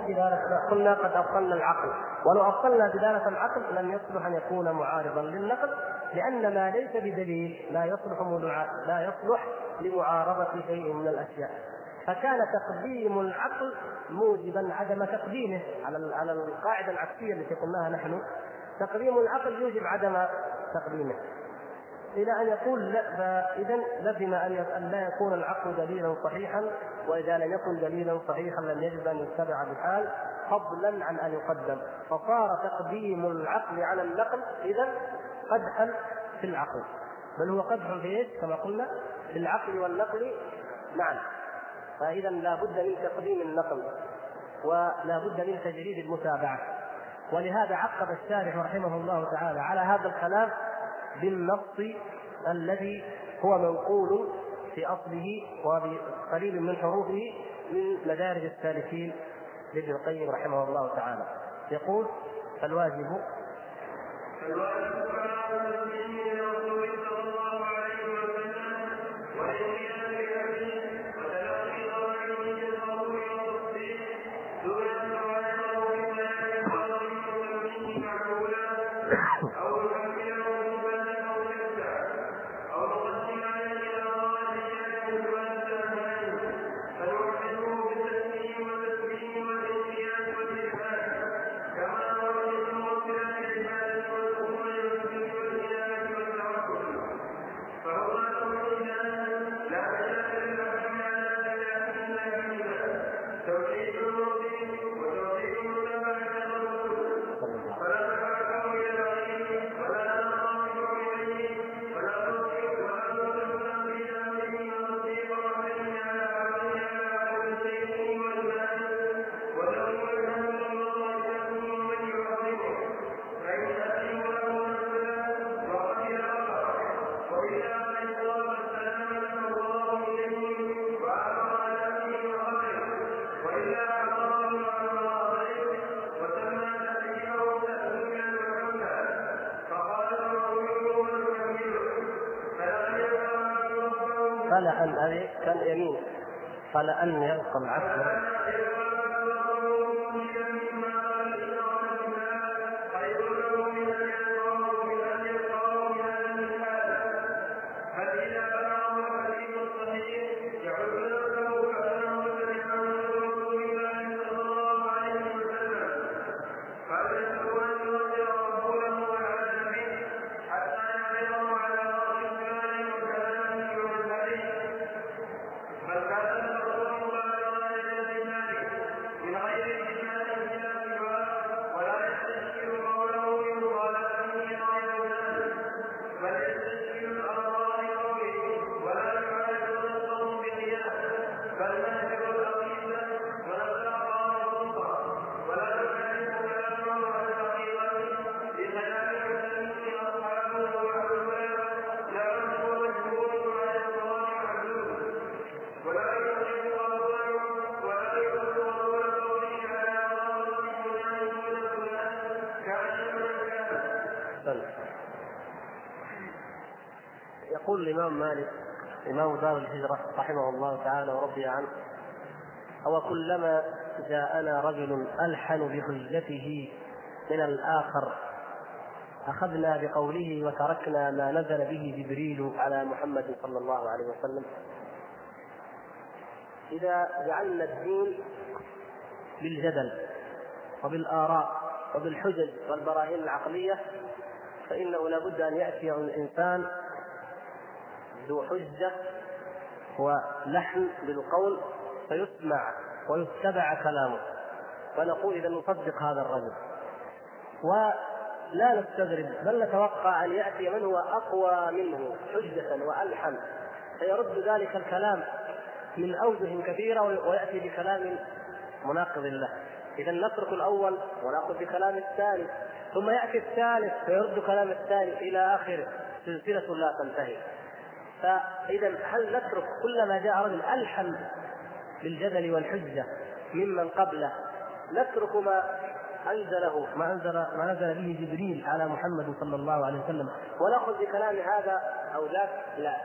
دلالة قلنا قد أبطلنا العقل. ولو أبطلنا دلالة العقل لم يصلح أن يكون معارضا للنقل لأن ما ليس بدليل لا يصلح لا يصلح لمعارضة شيء من الأشياء. فكان تقديم العقل موجبا عدم تقديمه. على على القاعدة العكسية التي قلناها نحن تقديم العقل يوجب عدم تقديمه. إلى أن يقول لا فاذا لزم أن لا يكون العقل دليلا صحيحا وإذا لم يكن دليلا صحيحا لم يجب أن يتبع بحال فضلا عن أن يقدم. فصار تقديم العقل على النقل اذا قدحا في العقل. بل هو قدح في إيش؟ كما قلنا في العقل والنقل. معا فاذا لا بد من تقديم النقل ولا بد من تجريد المتابعة. ولهذا عقب الشارح رحمه الله تعالى على هذا الكلام بالنص الذي هو منقول في أصله وبقليل من حروفه من مدارج السالكين لابن القيم رحمه الله تعالى. يقول الواجب الواجب هذه كاليمين فلأن يلقى العسل ورضي عنه أو كلما جاءنا رجل ألحن بحجته من الآخر أخذنا بقوله وتركنا ما نزل به جبريل على محمد صلى الله عليه وسلم. إذا جعلنا الدين بالجدل وبالآراء وبالحجج والبراهين العقلية فإنه لابد أن يأتي الإنسان ذو حجة ولحن بالقول فيسمع ويتبع كلامه. فنقول إذا نصدق هذا الرجل. ولا نستغرب بل نتوقع أن يأتي من هو أقوى منه حجة وألحن. فيرد ذلك الكلام من أوجه كثيرة ويأتي بكلام مناقض له. إذا نترك الأول ونأخذ بكلام الثاني ثم يأتي الثالث فيرد كلام الثالث إلى آخره. سلسلة لا تنتهي. فإذا هل نترك كلما جاء رجل ألحن بالجدل والحجة ممن قبله؟ نترك ما أنزله ما أنزل ما نزل به جبريل على محمد صلى الله عليه وسلم. ونأخذ بكلام هذا أو ذاك لا.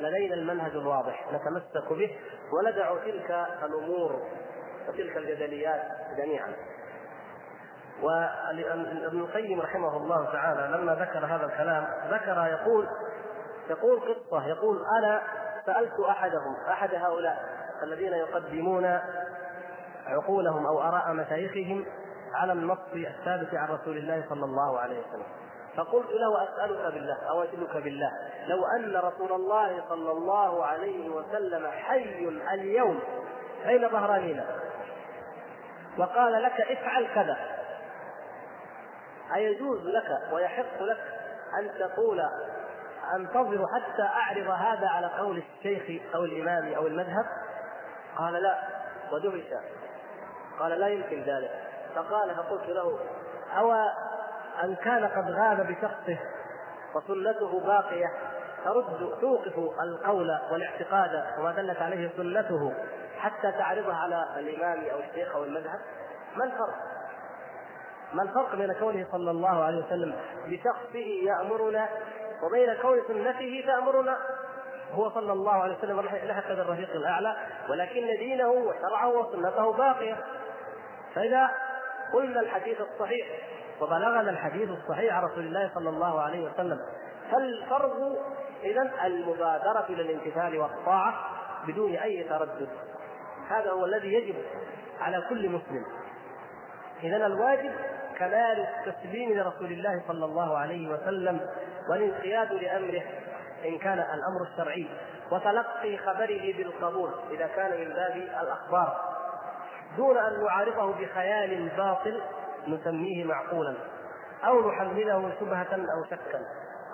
لدينا المنهج الواضح نتمسك به وندع تلك الأمور وتلك الجدليات جميعا. وابن القيم رحمه الله تعالى لما ذكر هذا الكلام ذكر يقول يقول قصة يقول أنا سألت أحدهم أحد هؤلاء الذين يقدمون عقولهم أو آراء مشايخهم على النص الثابت عن رسول الله صلى الله عليه وسلم. فقلت له أسألك بالله أو ادلك بالله لو أن رسول الله صلى الله عليه وسلم حي اليوم بين ظهرانينا وقال لك افعل كذا أيجوز لك ويحق لك أن تقول أنتظر حتى أعرض هذا على قول الشيخ أو الإمام أو المذهب؟ قال لا ودهش قال لا يمكن ذلك. فقال فقلت له أو أن كان قد غاب بشخصه وسنته باقية ترد توقف القول والاعتقاد وما دلت عليه سنته حتى تعرضها على الإمام أو الشيخ أو المذهب؟ ما الفرق؟ ما الفرق بين كونه صلى الله عليه وسلم بشخصه يأمرنا وبين كون سنته تأمرنا هو صلى الله عليه وسلم لحق بالرفيق الأعلى ولكن دينه وشرعه وسنته باقية. فإذا قلنا الحديث الصحيح وبلغنا الحديث الصحيح عن رسول الله صلى الله عليه وسلم فالفرض إذا المبادرة إلى الامتثال والطاعة بدون أي تردد؟ هذا هو الذي يجب على كل مسلم. إذا الواجب كمال التسليم لرسول الله صلى الله عليه وسلم والانقياد لأمره إن كان الأمر الشرعي وتلقي خبره بالقبول إذا كان من باب الأخبار دون أن نعارضه بخيال باطل نسميه معقولا أو نحمله شبهة أو شكا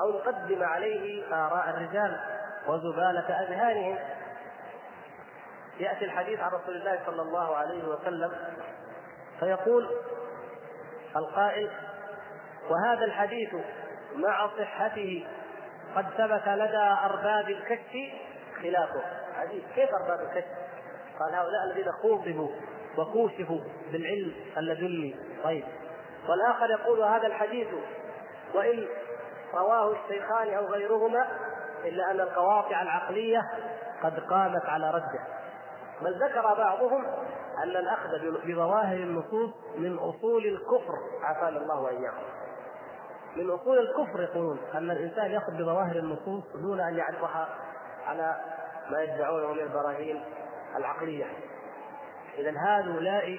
أو نقدم عليه آراء الرجال وزبالة أذهانهم. يأتي الحديث عن رسول الله صلى الله عليه وسلم فيقول القائل وهذا الحديث مع صحته قد ثبت لدى أرباب الكشف خلافه. حديث كيف أرباب الكشف؟ قال هؤلاء الذين خوطبوا وكوشفوا بالعلم اللدني. طيب. والآخر يقول هذا الحديث وإن رواه الشيخان أو غيرهما إلا أن القواطع العقلية قد قامت على رده. بل ذكر بعضهم أن الأخذ بظواهر النصوص من أصول الكفر عافانا الله وإياكم. من أصول الكفر يقولون أن الإنسان يأخذ بظواهر النصوص دون أن يعرفها على ما يدعونه من البراهين العقلية. إذا هؤلاء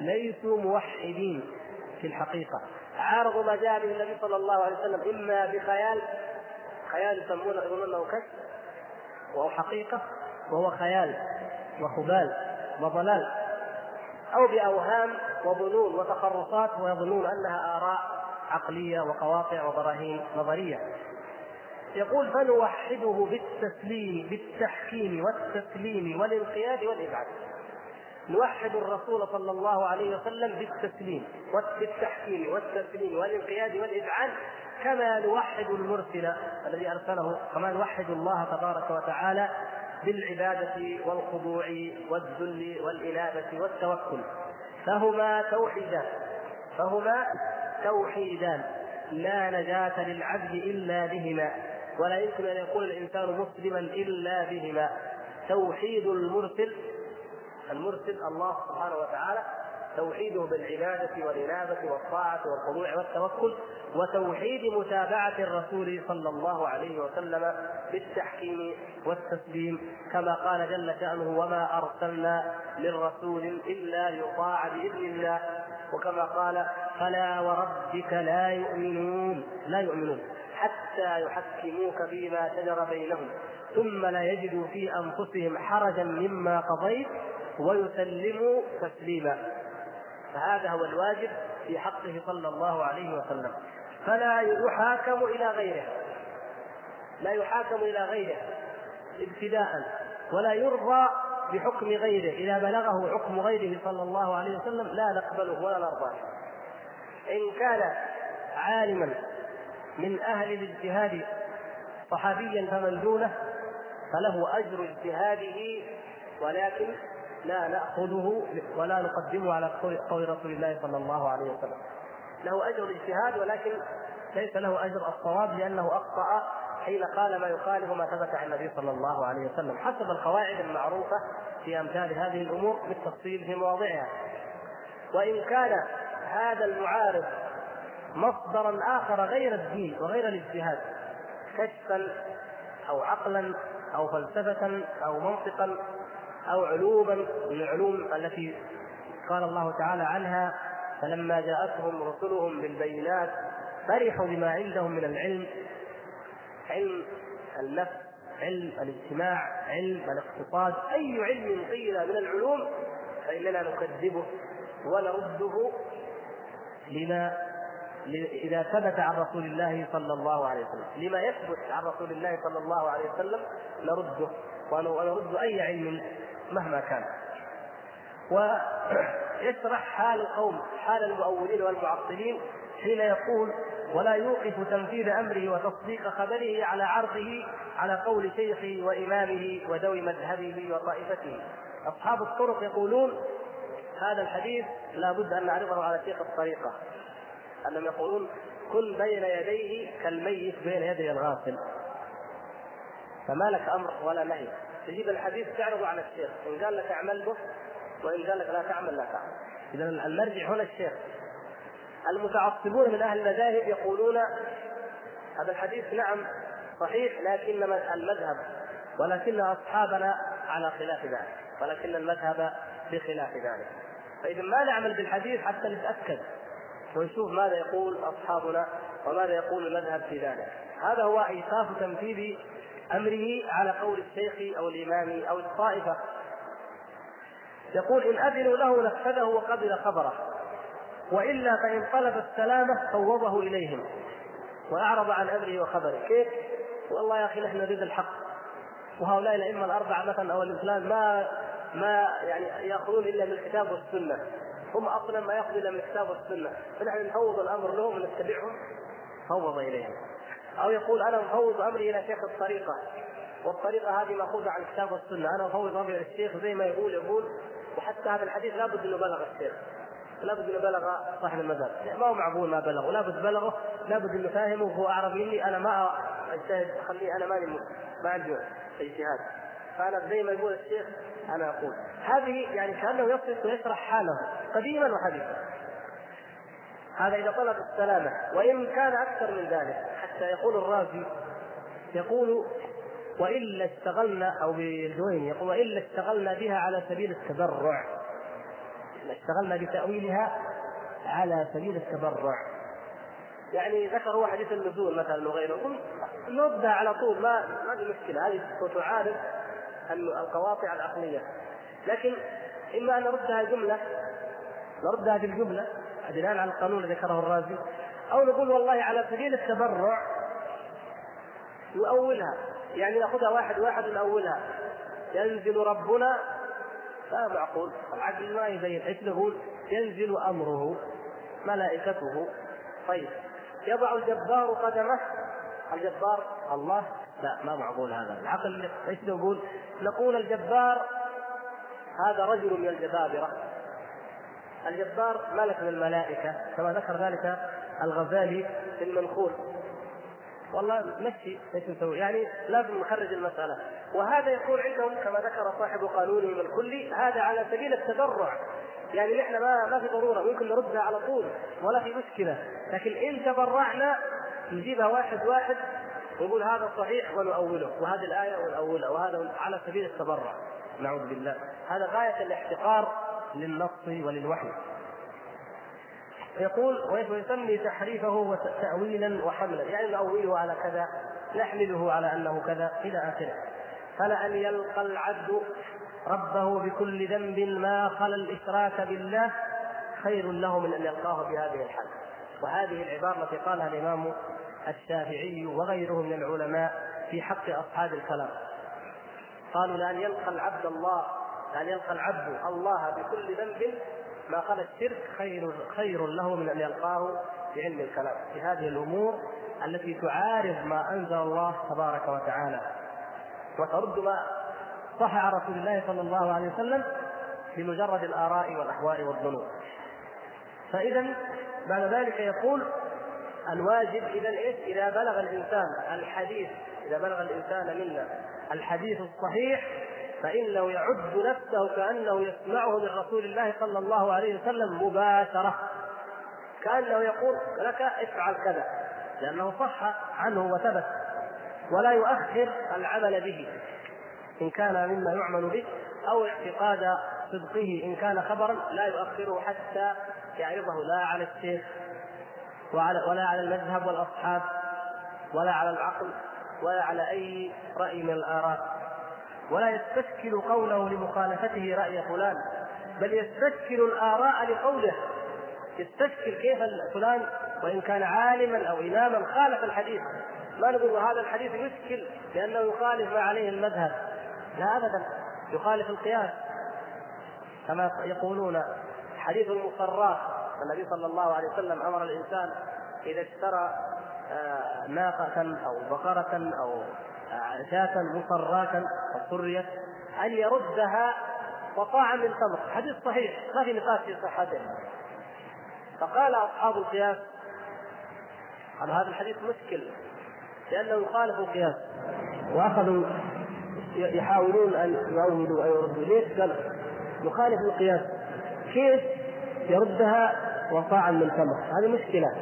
ليسوا موحدين في الحقيقة. عارضوا ما جاء به النبي صلى الله عليه وسلم إما بخيال خيال يسمونه يقولون كشف وهو حقيقة وهو خيال وخبال وضلال. أو بأوهام وظنون وتخرصات ويظنون أنها آراء عقلية وقواطع وبراهين نظرية. يقول فنوحده بالتسليم بالتحكيم والتسليم والانقياد والإبعاد. نوحد الرسول صلى الله عليه وسلم بالتسليم بالتحكيم والتسليم والانقياد والإذعان كما نوحد المرسل الذي أرسله كما نوحد الله تبارك وتعالى بالعبادة والخضوع والذل والإنابة والتوكل. فهما توحيدان. فهما توحيدان. لا نجاة للعبد إلا بهما ولا يمكن أن يكون الإنسان مسلما إلا بهما. توحيد المرسل المرسل الله سبحانه وتعالى توحيده بالعبادة والإنابة والطاعة والخضوع والتوكل وتوحيد متابعة الرسول صلى الله عليه وسلم بالتحكيم والتسليم كما قال جل شأنه وما أرسلنا من رسول إلا يطاع بإذن الله. وكما قال فلا وربك لا يؤمنون لا يؤمنون حتى يحكموك فيما شجر بينهم ثم لا يجدوا في أنفسهم حرجا مما قضيت ويسلموا تسليما. فهذا هو الواجب في حقه صلى الله عليه وسلم. فلا يحاكم إلى غيره لا يحاكم إلى غيره ابتداء ولا يرضى بحكم غيره. إذا بلغه حكم غيره صلى الله عليه وسلم لا نقبله ولا نرضاه. إن كان عالما من أهل الاجتهاد صحابيا فمن دونه فله أجر اجتهاده ولكن لا نأخذه ولا نقدمه على قول رسول الله صلى الله عليه وسلم. له أجر الاجتهاد ولكن ليس له أجر الصواب لأنه أخطأ حين قال ما يخالف ما ثبت عن النبي صلى الله عليه وسلم. حسب القواعد المعروفة في أمثال هذه الأمور بالتفصيل في مواضعها. وإن كان هذا المعارض مصدرا آخر غير الدين وغير الاجتهاد كشفا أو عقلا أو فلسفة أو منطقا أو علوما من العلوم التي قال الله تعالى عنها فلما جاءتهم رسلهم بالبينات فرحوا بما عندهم من العلم علم النفس علم الاجتماع علم الاقتصاد أي علم قيل من العلوم فإننا نكذبه ونرده لما إذا ثبت عن رسول الله صلى الله عليه وسلم. لما يثبت عن رسول الله صلى الله عليه وسلم نرده ونرد أي علم مهما كان. ويشرح حال القوم حال المؤولين والمعطلين حين يقول ولا يوقف تنفيذ أمره وتصديق خبره على عرضه على قول شيخه وإمامه وذوي مذهبه وطائفته. أصحاب الطرق يقولون هذا الحديث لا بد أن نعرضه على شيخ الطريقة. أنهم يقولون كن بين يديه كالميت بين يدي الغاسل فما لك أمر ولا نهي. تجيب الحديث تعرضه على الشيخ. إن قال لك اعمل به وإن قال لك لا تعمل لا تعمل. اذا المرجع هنا الشيخ. المتعصبون من أهل المذاهب يقولون هذا الحديث نعم صحيح لكن المذهب ولكن أصحابنا على خلاف ذلك ولكن المذهب بخلاف ذلك. فإذا ما نعمل بالحديث حتى نتأكد ونشوف ماذا يقول أصحابنا وماذا يقول المذهب في ذلك. هذا هو ايقاف تنفيذ أمره على قول الشيخ أو الإمام أو الطائفة. يقول إن أذنوا له نفذه وقبل خبره وإلا فإن طلب السلامة فوضه إليهم وأعرض عن أمره وخبره. كيف؟ والله يا أخي نحن نريد الحق. وهؤلاء الأئمة الأربعة مثلا أو الإسلام ما ما يعني يأخذون إلا من الكتاب والسنة. هم أصلا ما ياخذون إلا من الكتاب والسنة. فنحن نفوض الأمر لهم ونتبعهم. فوض إليهم. أو يقول أنا مفوض أمري إلى شيخ الطريقة والطريقة هذه مأخوذة عن الكتاب والسنة أنا مفوض أمري إلى الشيخ زي ما يقول يقول وحتى هذا الحديث لابد إنه بلغ الشيخ لابد إنه بلغ صاحب المذهب ما هو معقول ما بلغه لابد بلغه لابد إنه فاهمه وهو أعرف مني أنا ما أجتهد خليه أنا ماني ما عندي اجتهاد فأنا زي ما يقول الشيخ أنا أقول. هذه يعني كأنه يصف ويشرح حاله قديما وحديثا. هذا إذا طلب السلامة وإن كان أكثر من ذلك حتى يقول الرازي يقول وإلا اشتغلنا أو بالجوين يقول وإلا اشتغلنا بها على سبيل التبرع. اشتغلنا بتأويلها على سبيل التبرع. يعني ذكر هو حديث النزول مثلا وغيره يقول نردها على طول ما ما في مشكلة هذه تعارض القواطع العقلية. لكن إما أن نردها جملة نردها بالجمله بناء على القانون الذي ذكره الرازي. أو نقول والله على سبيل التبرع نؤولها. يعني نأخذها واحد واحد ونؤولها. ينزل ربنا لا معقول. العقل ما يبين إيش نقول؟ ينزل أمره ملائكته. طيب. يضع الجبار قدمه. الجبار الله؟ لا ما معقول هذا. العقل إيش نقول؟ نقول الجبار هذا رجل من الجبابرة. الجبار ملك من الملائكه كما ذكر ذلك الغزالي في المنخول. والله مشي إيش نسوي؟ يعني لازم نخرج المسألة. وهذا يكون عندهم كما ذكر صاحب قانونهم الكلي هذا على سبيل التبرع يعني نحن ما ما في ضرورة ممكن نردها على طول ولا في مشكلة. لكن إن تبرعنا نجيبها واحد واحد ونقول هذا صحيح ونؤوله. وهذه الآية ونؤولها وهذا على سبيل التبرع نعوذ بالله. هذا غاية الاحتقار للنص وللوحي. يقول ويسمي تحريفه تأويلا وحملا يعني نؤوله على كذا نحمله على أنه كذا إلى آخره. فلأن يلقى العبد ربه بكل ذنب ما خلا الإشراك بالله خير له من أن يلقاه بهذه الحال. وهذه العبارة التي قالها الإمام الشافعي وغيره من العلماء في حق أصحاب الكلام. قالوا لأن يلقى العبد الله لأن يلقى العبد الله بكل ذنب ما خلا الشرك خير خير له من أن يلقاه بعلم الكلام. في هذه الأمور التي تعارض ما أنزل الله تبارك وتعالى. وترد ما صح عن رسول الله صلى الله عليه وسلم بمجرد الآراء والاهواء والظنون. فإذا بعد ذلك يقول الواجب إذا إيش؟ إذا بلغ الإنسان الحديث إذا بلغ الإنسان منا الحديث الصحيح فانه يعد نفسه كأنه يسمعه من رسول الله صلى الله عليه وسلم مباشرة. كأنه يقول لك افعل كذا. لأنه صح عنه وثبت. ولا يؤخر العمل به. إن كان مما يعمل به أو اعتقاد صدقه إن كان خبرا لا يؤخره حتى يعرضه لا على الشيخ ولا على المذهب والأصحاب ولا على العقل ولا على أي رأي من الآراء. ولا يستشكل قوله لمخالفته رأي فلان بل يستشكل الآراء لقوله. يستشكل كيف فلان وإن كان عالما أو اماما خالف الحديث. ما نقول هذا الحديث يشكل لأنه يخالف ما عليه المذهب. لا ابدا يخالف القياس. كما يقولون حديث المصرات النبي صلى الله عليه وسلم أمر الإنسان إذا اشترى آه، ناقة أو بقرة أو شاة مصراة سريت أن يردها وطاعا من تمر حديث صحيح ما في نقاش في صحته فقال أصحاب القياس قال هذا الحديث مشكل لأنه يخالف القياس. وأخذوا يحاولون أن يؤولوا أو يردوا. ليش؟ قال يخالف القياس. كيف؟ يردها وصاعا من تمر هذه مشكلة.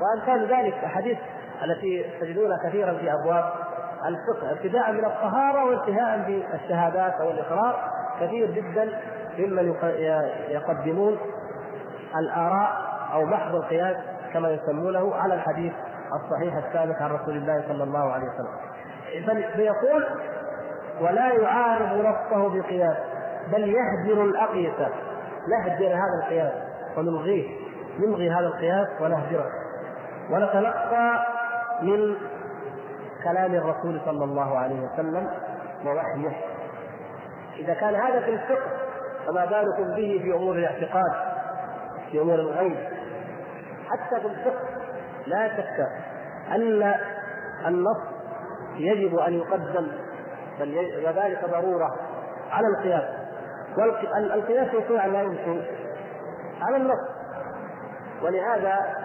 وأمثال ذلك أحاديث التي تجدونها كثيرا في أبواب الفقه ابتداء من الطهارة وانتهاء بالشهادات أو الإقرار. كثير جدا ممن يقدمون الآراء أو محض القياس كما يسمونه على الحديث الصحيح الثابت عن رسول الله صلى الله عليه وسلم. فيقول ولا يعارض نصه بقياس بل يهجر الأقيسة نهجر هذا القياس ونلغيه نلغي هذا القياس ونهجره. ونتلقى من كلام الرسول صلى الله عليه وسلم ووحيه. إذا كان هذا في الفقه فما بالكم به في أمور الاعتقاد في أمور الغيب. حتى في الفقه لا شك أن النص يجب أن يقدم بل وذلك ضرورة على القياس. والقياس يكون على يمكن على النص. ولهذا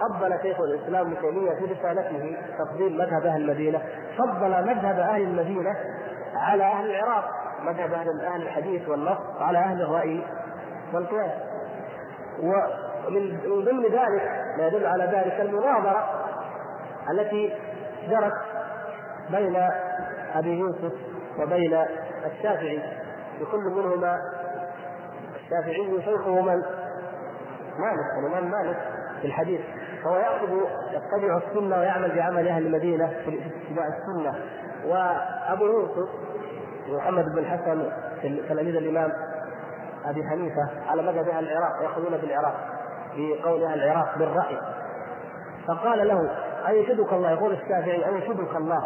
فضل شيخ الإسلام ابن تيمية في رسالته تفضيل مذهب أهل المدينة فضل مذهب أهل المدينة على أهل العراق مذهب أهل الحديث والنص على أهل الرأي والقياس ومن ضمن ذلك ما يدل على ذلك المناظرة التي جرت بين أبي يوسف وبين الشافعي لكل منهما الشافعي شيخه من؟ مالك الامام مالك في الحديث فهو ياخذ يتبع السنة ويعمل بعمل أهل المدينة في اتباع السنة. وأبو يوسف محمد بن الحسن تلاميذ الإمام أبي حنيفة على مذهب أهل العراق يأخذون بالعراق بقول أهل العراق بالرأي. فقال له انشدك الله؟ يقول الشافعي انشدك الله؟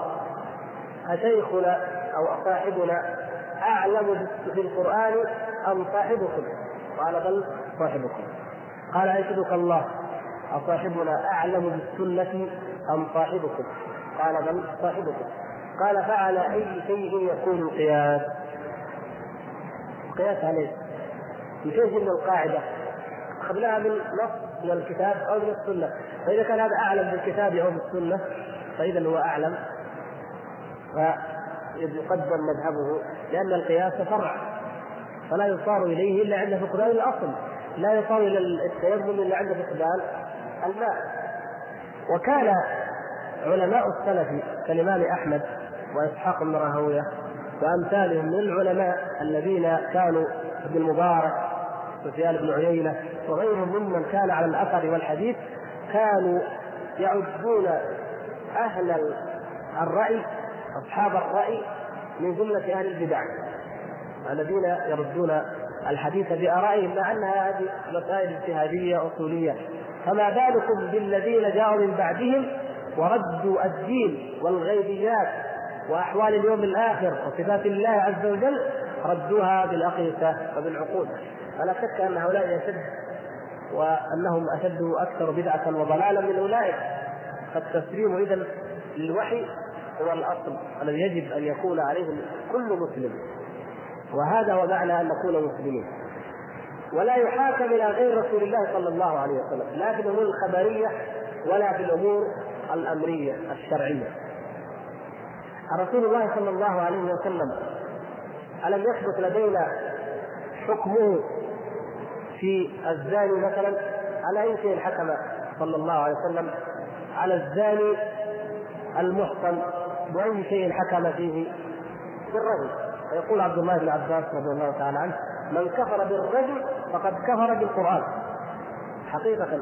أشيخنا أو صاحبنا أعلم بالقرآن أم صاحبكم؟ قال بل صاحبكم. قال أنشدك الله؟ أصاحبنا أعلم بالسنة أم صاحبكم؟ قال بل صاحبكم. قال فعلى أي شيء يكون القياس؟ القياس عليه. شيء من القاعدة. أخذناها من نص من الكتاب أو من السنة. فإذا كان هذا أعلم بالكتاب أو بالسنة فإذا هو أعلم. فيقدم مذهبه لأن القياس فرع. فلا يصار إليه إلا عند فقدان الأصل. لا يصار إلى التيمم إلا عند فقدان الماء وكان علماء السلف كالإمام أحمد وإسحاق بن راهوية وأمثالهم من العلماء الذين كانوا ابن المبارك سفيان بن عيينة وغيرهم ممن كان على الأثر والحديث كانوا يعدون أهل الرأي أصحاب الرأي من جملة أهل البدع الذين يردون الحديث بآرائهم مع أنها هذه مسائل اجتهادية أصولية. فما بالكم بالذين جاءوا من بعدهم وردوا الدين والغيبيات وأحوال اليوم الآخر وصفات الله عز وجل ردوها بالأقيسة وبالعقول فلا شك أن هؤلاء أشد وأنهم أشد وأكثر بدعة وضلالا من أولئك. فالتسليم اذا للوحي هو الأصل الذي يجب أن يكون عليه كل مسلم. وهذا هو معنى أن نكون مسلمين. ولا يحاكم إلى غير رسول الله صلى الله عليه وسلم لكن الأمور الخبرية ولا في الأمور الأمرية الشرعية. رسول الله صلى الله عليه وسلم ألم يثبت لدينا حكمه في الزاني مثلا؟ على أي شيء حكم صلى الله عليه وسلم؟ على الزاني المحصن بأي شيء حكم فيه؟ بالرجل فيقول عبد الله بن عباس رضي الله تعالى عنه من كفر بالرجل فقد كفر بالقرآن. حقيقة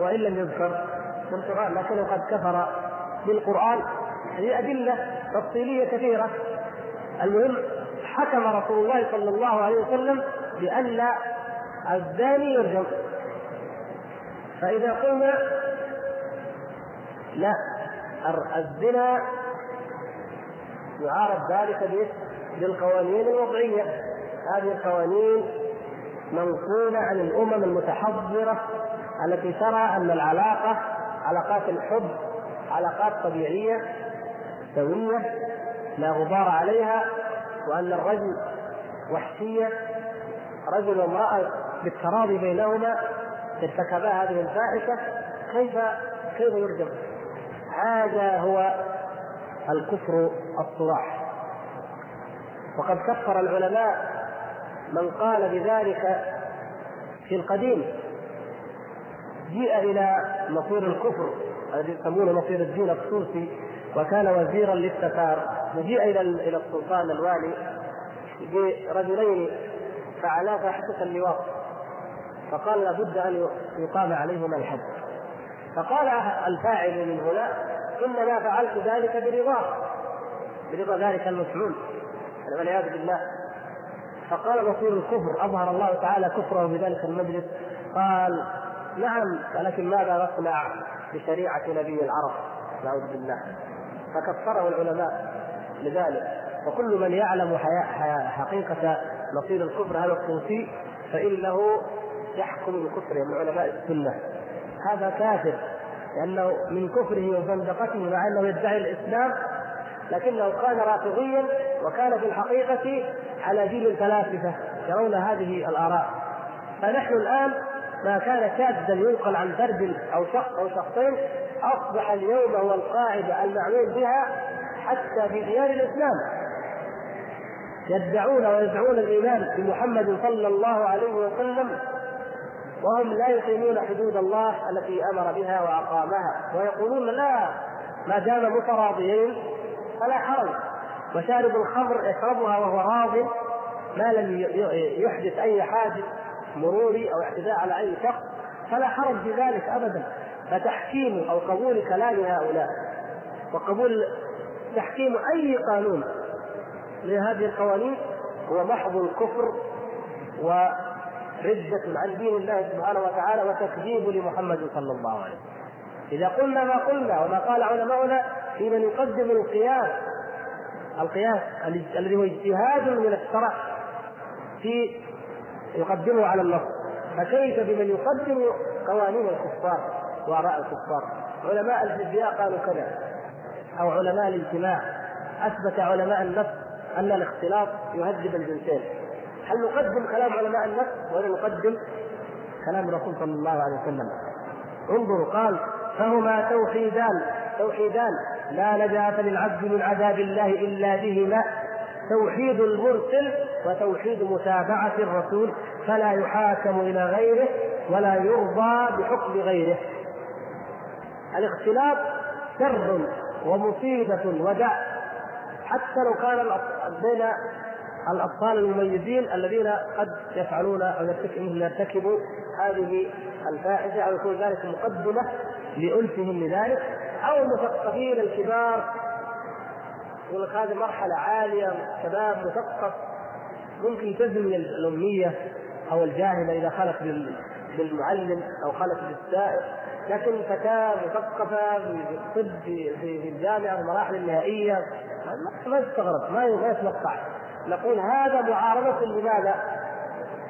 وإن لم يذكر في القرآن لكنه قد كفر بالقرآن. هذه أدلة تفصيلية كثيرة. المهم حكم رسول الله صلى الله عليه وسلم بأن الزاني يرجم فإذا قلنا لا الزنا يعارض ذلك بالقوانين الوضعية. هذه القوانين منقولة عن الأمم المتحضرة التي ترى أن العلاقة علاقات الحب علاقات طبيعية سوية لا غبار عليها وأن الرجل وحشية رجل وامرأة بالتراضي بينهما ارتكبا هذه الفاحشة كيف كيف يرجم؟ هذا هو الكفر الصراح وقد كفر العلماء من قال بذلك في القديم جيء إلى مصير الكفر الذي يسمونه مصير الدين الطوسي وكان وزيرا للتتار وجيء إلى إلى السلطان الوالي برجلين فعلا فاحشه اللواط فقال لابد أن يقام عليهما الحد. فقال الفاعل من هنا إنما فعلت ذلك برضاه برضا ذلك المفعول والعياذ بالله. فقال مصير الكفر أظهر الله تعالى كفره في ذلك المجلس قال نعم ولكن ماذا نصنع بشريعة نبي العرب؟ نعوذ بالله. فكفره العلماء لذلك. وكل من يعلم حقيقة مصير الكفر هذا الطوسي فإنه يحكم بكفره من علماء السنة. هذا كافر لأنه من كفره وزندقته مع أنه يدعي الإسلام لكنه كان رافضيا وكان في الحقيقة على دين الفلاسفة يرون هذه الآراء. فنحن الآن ما كان شاذا ينقل عن فرد أو شخص أو شخصين أصبح اليوم هو القاعدة المعلوم بها حتى في ديار الإسلام. يدعون ويدعون الإيمان بمحمد صلى الله عليه وسلم وهم لا يقيمون حدود الله التي أمر بها وأقامها ويقولون لا ما دام متراضيين فلا حرج. وشارب الخمر يشربها وهو راض ما لم يحدث أي حادث مروري أو اعتداء على أي شخص فلا حرج في ذلك ابدا فتحكيم أو قبول كلام هؤلاء وقبول تحكيم أي قانون لهذه القوانين هو محض الكفر وردة عن دين الله سبحانه وتعالى وتكذيب لمحمد صلى الله عليه وسلم. إذا قلنا ما قلنا وما قال علماؤنا في من يقدم القياس القياس الذي هو اجتهاد من الشرع في يقدمه على النص. فكيف بمن يقدم قوانين الكفار وآراء الكفار؟ علماء الفيزياء قالوا كذا أو علماء الإجتماع. أثبت علماء النفس أن الاختلاط يهذب الجنسين. هل نقدم كلام علماء النفس ولا نقدم كلام الرسول صلى الله عليه وسلم. انظروا قال فهما توحيدان. توحيدان. لا نجاة للعبد من عذاب الله إلا بهما. توحيد المرسل وتوحيد متابعة الرسول فلا يحاكم إلى غيره ولا يرضى بحكم غيره. الاختلاط شر ومصيبة ودع. حتى لو كان بين الأطفال المميزين الذين قد يفعلون أو يرتكبوا هذه الفاحشة أو يكون ذلك مقدمة لأنفهم لذلك. أو المثقفين الكبار. يقول لك هذه مرحلة عالية شباب مثقف ممكن تزني الأمية أو الجاهلة إذا خلت بالمعلم أو خلت بالسائق لكن فتاة مثقفه في الطب في, الجامعة المراحل النهائية ما يستغرب ما يتوقع. نقول هذا معارضة لماذا؟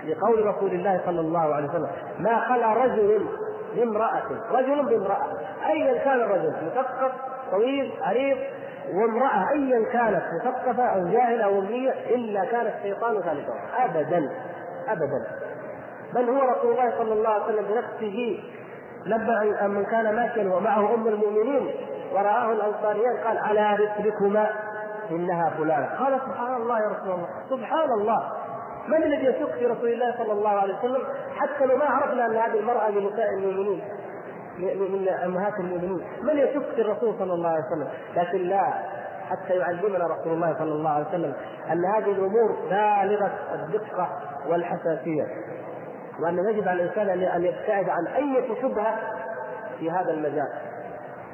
لقول رسول الله صلى الله عليه وسلم ما خلا رجل بامرأة رجل بامرأة. أيا كان الرجل مثقف طويل عريض وامرأة أيا كانت مثقفة أو جاهلة أو أمية إلا كان الشيطان ثالثهم أبدا أبدا. بل هو رسول الله صلى الله عليه وسلم بنفسه لما من كان ماشيا ومعه أم المؤمنين ورآه الانصاريان قال على رسلكما إنها فلانة. قال سبحان الله يا رسول الله سبحان الله. من الذي يشك في رسول الله صلى الله عليه وسلم حتى لو ما عرفنا أن هذه المرأة من نساء المؤمنين من أمهات المؤمنين؟ من يشك في الرسول صلى الله عليه وسلم؟ لكن لا حتى يعلمنا رسول الله صلى الله عليه وسلم أن هذه الأمور بالغة الدقة والحساسية وأن يجب على الإنسان أن يبتعد عن أي شبهة في هذا المجال.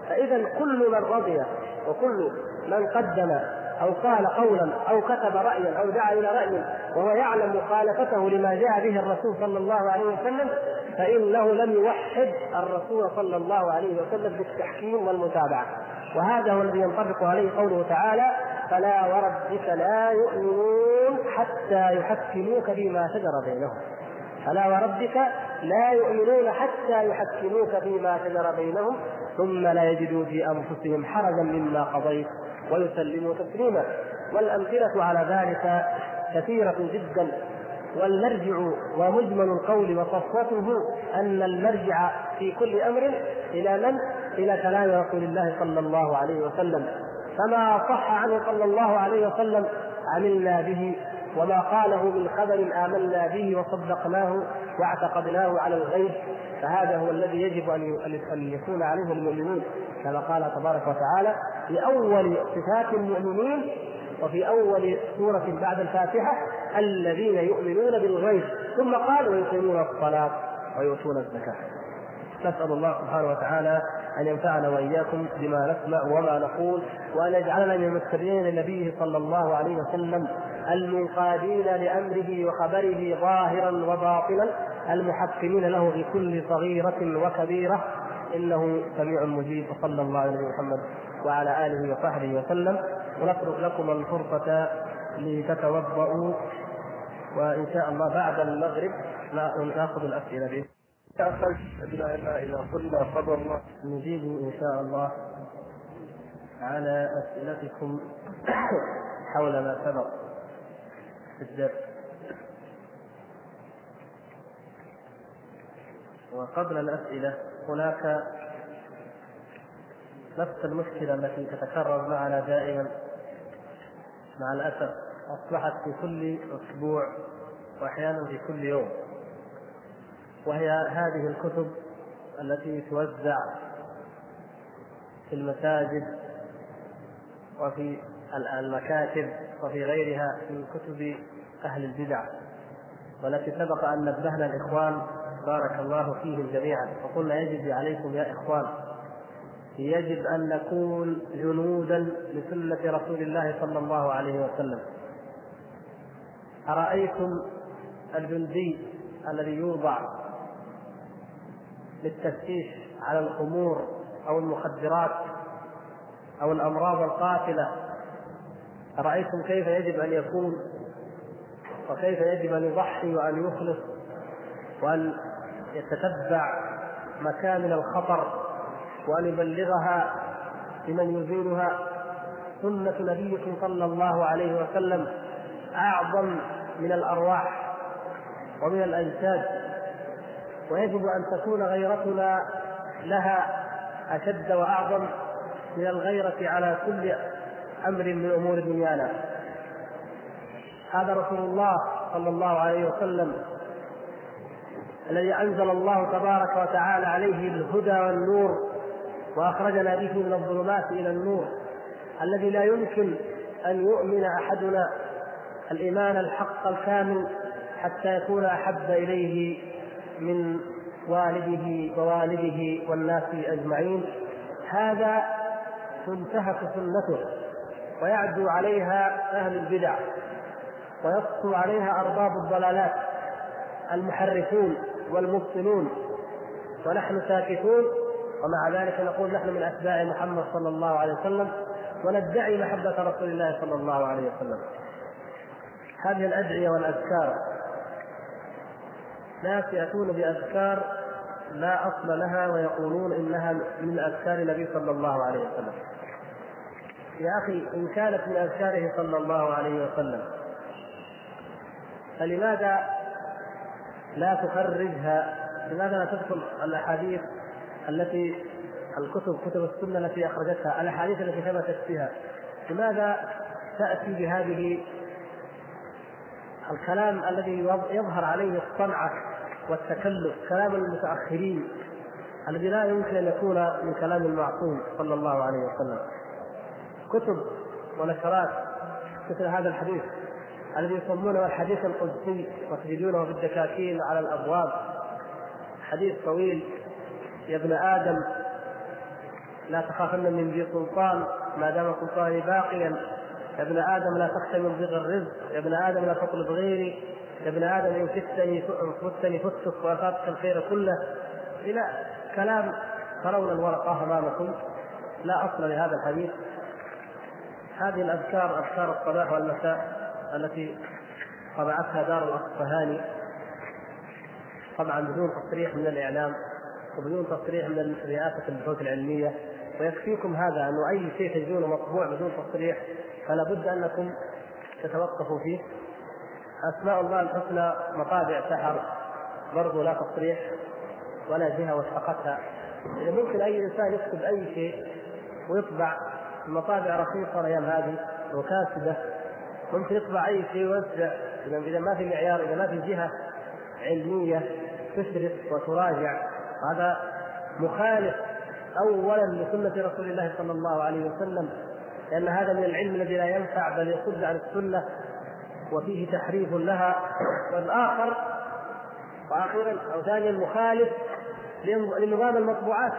فإذا كل من رضي وكل من قدم أو قال قولا أو كتب رأيا أو دعا إلى رأي وهو يعلم مخالفته لما جاء به الرسول صلى الله عليه وسلم فإنه لم يوحد الرسول صلى الله عليه وسلم بالتحكيم والمتابعة. وهذا هو الذي ينطبق عليه قوله تعالى فلا وربك لا يؤمنون حتى يحكموك فيما شجر بينهم. فلا وربك لا يؤمنون حتى يحكموك فيما شجر بينهم ثم لا يجدوا في أنفسهم حرجا مما قضيت ويسلموا تسليما. والأمثلة على ذلك كثيرة جدا. والمرجع ومجمل القول وصفوته أن المرجع في كل أمر إلى من؟ إلى كلام رسول الله صلى الله عليه وسلم. فما صح عنه صلى الله عليه وسلم عملنا به وما قاله من خبر آمنا به وصدقناه واعتقدناه على الغيب. فهذا هو الذي يجب أن يكون عليه المؤمنون كما قال تبارك وتعالى في أول صفات المؤمنين وفي أول سورة بعد الفاتحة الذين يؤمنون بالغيب ثم قال ويقيمون الصلاة ويؤتون الزكاة نسأل الله سبحانه وتعالى أن ينفعنا وإياكم بما نسمع وما نقول وأن يجعلنا من المتبعين لنبيه صلى الله عليه وسلم المنقادين لأمره وخبره ظاهرا وباطنا المحكمين له في كل صغيرة وكبيرة إنه سميع مجيب وصلى الله على محمد وعلى آله وصحبه وسلم. ونترك لكم الفرصة لتتوضؤوا وإن شاء الله بعد المغرب ناخذ الأسئلة به قلنا قدر الله. نجيب إن شاء الله على أسئلتكم حول ما سبق في الدرس. وقبل الأسئلة هناك نفس المشكلة التي تتكرر معنا دائما. مع الأسف أصبحت في كل أسبوع واحيانا في كل يوم. وهي هذه الكتب التي توزع في المساجد وفي المكاتب وفي غيرها من كتب أهل البدع. والتي سبق أن نبهنا الإخوان بارك الله فيهم جميعا. وقلنا يجب عليكم يا إخوان يجب أن نكون جنودا لسنة رسول الله صلى الله عليه وسلم. أرأيتم الجندي الذي يوضع للتفتيش على الخمور أو المخدرات أو الأمراض القاتلة؟ أرأيتم كيف يجب أن يكون؟ وكيف يجب أن يضحي وأن يخلص؟ وأن يتتبع مكامن الخطر وأن يبلغها لمن يزيلها سنة نبيكم صلى الله عليه وسلم أعظم من الأرواح ومن الأجساد. ويجب أن تكون غيرتنا لها أشد وأعظم من الغيرة على كل أمر من أمور دنيانا. هذا رسول الله صلى الله عليه وسلم الذي أنزل الله تبارك وتعالى عليه الهدى والنور وأخرجنا به من الظلمات إلى النور. الذي لا يمكن أن يؤمن أحدنا الإيمان الحق الكامل حتى يكون أحب إليه من والده ووالده والناس أجمعين. هذا تنتهك سنته ويعدو عليها أهل البدع ويسطو عليها أرباب الضلالات المحرفون. والمبطلون ونحن ساكتون ومع ذلك نقول نحن من أتباع محمد صلى الله عليه وسلم وندعي محبة رسول الله صلى الله عليه وسلم هذه الأدعية والأذكار ناس يأتون بأذكار لا أصل لها ويقولون إنها من أذكار النبي صلى الله عليه وسلم. يا أخي إن كانت من أذكاره صلى الله عليه وسلم فلماذا لا تخرجها؟ لماذا لا تدخل الأحاديث التي الكتب كتب السنة التي أخرجتها الأحاديث التي ثبتت فيها؟ لماذا تأتي بهذه الكلام الذي يظهر عليه الصنعه والتكلف كلام المتأخرين الذي لا يمكن أن يكون من كلام المعصوم صلى الله عليه وسلم؟ كتب ونشرات مثل هذا الحديث. الذي يسمونه الحديث القدسي وتجدونه في الدكاكين على الأبواب. حديث طويل. يا ابن آدم لا تخافن من ذي سلطان ما دام سلطاني باقيا. يا ابن آدم لا تخشى من ضيق الرزق. يا ابن آدم لا تطلب غيري. يا ابن آدم إن فتني فتني فتك وافاتك الخير كله. إلى كلام. ترون الورقة أمامكم. لا أصل لهذا الحديث. هذه الأذكار أذكار الصباح والمساء. التي طبعتها دار الأصفهاني. طبعا بدون تصريح من الإعلام وبدون تصريح من رئاسة البحوث العلمية ويكفيكم هذا انه أي شيء تجدونه مطبوع بدون تصريح فلا بد أنكم تتوقفوا فيه. أسماء الله الحسنى مطابع سحر برضو لا تصريح ولا جهة وثقتها ممكن أي إنسان يكتب أي شيء ويطبع المطابع رخيصة الأيام هذه وكاسده ممكن يطبع أي شيء ويوزع اذا ما في معيار إذا ما في جهة علمية تشرف وتراجع. هذا مخالف اولا لسنة رسول الله صلى الله عليه وسلم لأن هذا من العلم الذي لا ينفع بل يصد عن السنة وفيه تحريف لها. والآخر وأخيرا أو ثانيا مخالف لنظام المطبوعات.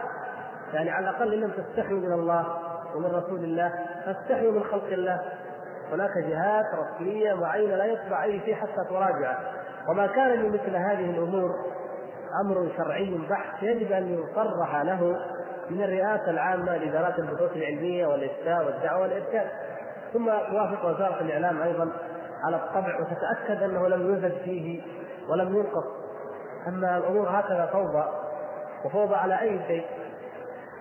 يعني على الأقل ان لم تستحيوا من الله ومن رسول الله فاستحيوا من خلق الله. هناك جهات رسمية معينة لا يطبع أي شيء حتى تراجع. وما كان لمثل هذه الأمور أمر شرعي بحت يجب أن يصرح له من الرئاسة العامة لإدارات البحوث العلمية والإفتاء والدعوة والإرشاد. ثم توافق وزارة الإعلام أيضا على الطبع وتتأكد أنه لم يوجد فيه ولم ينقص. أما الأمور هكذا فوضى وفوضى على أي شيء؟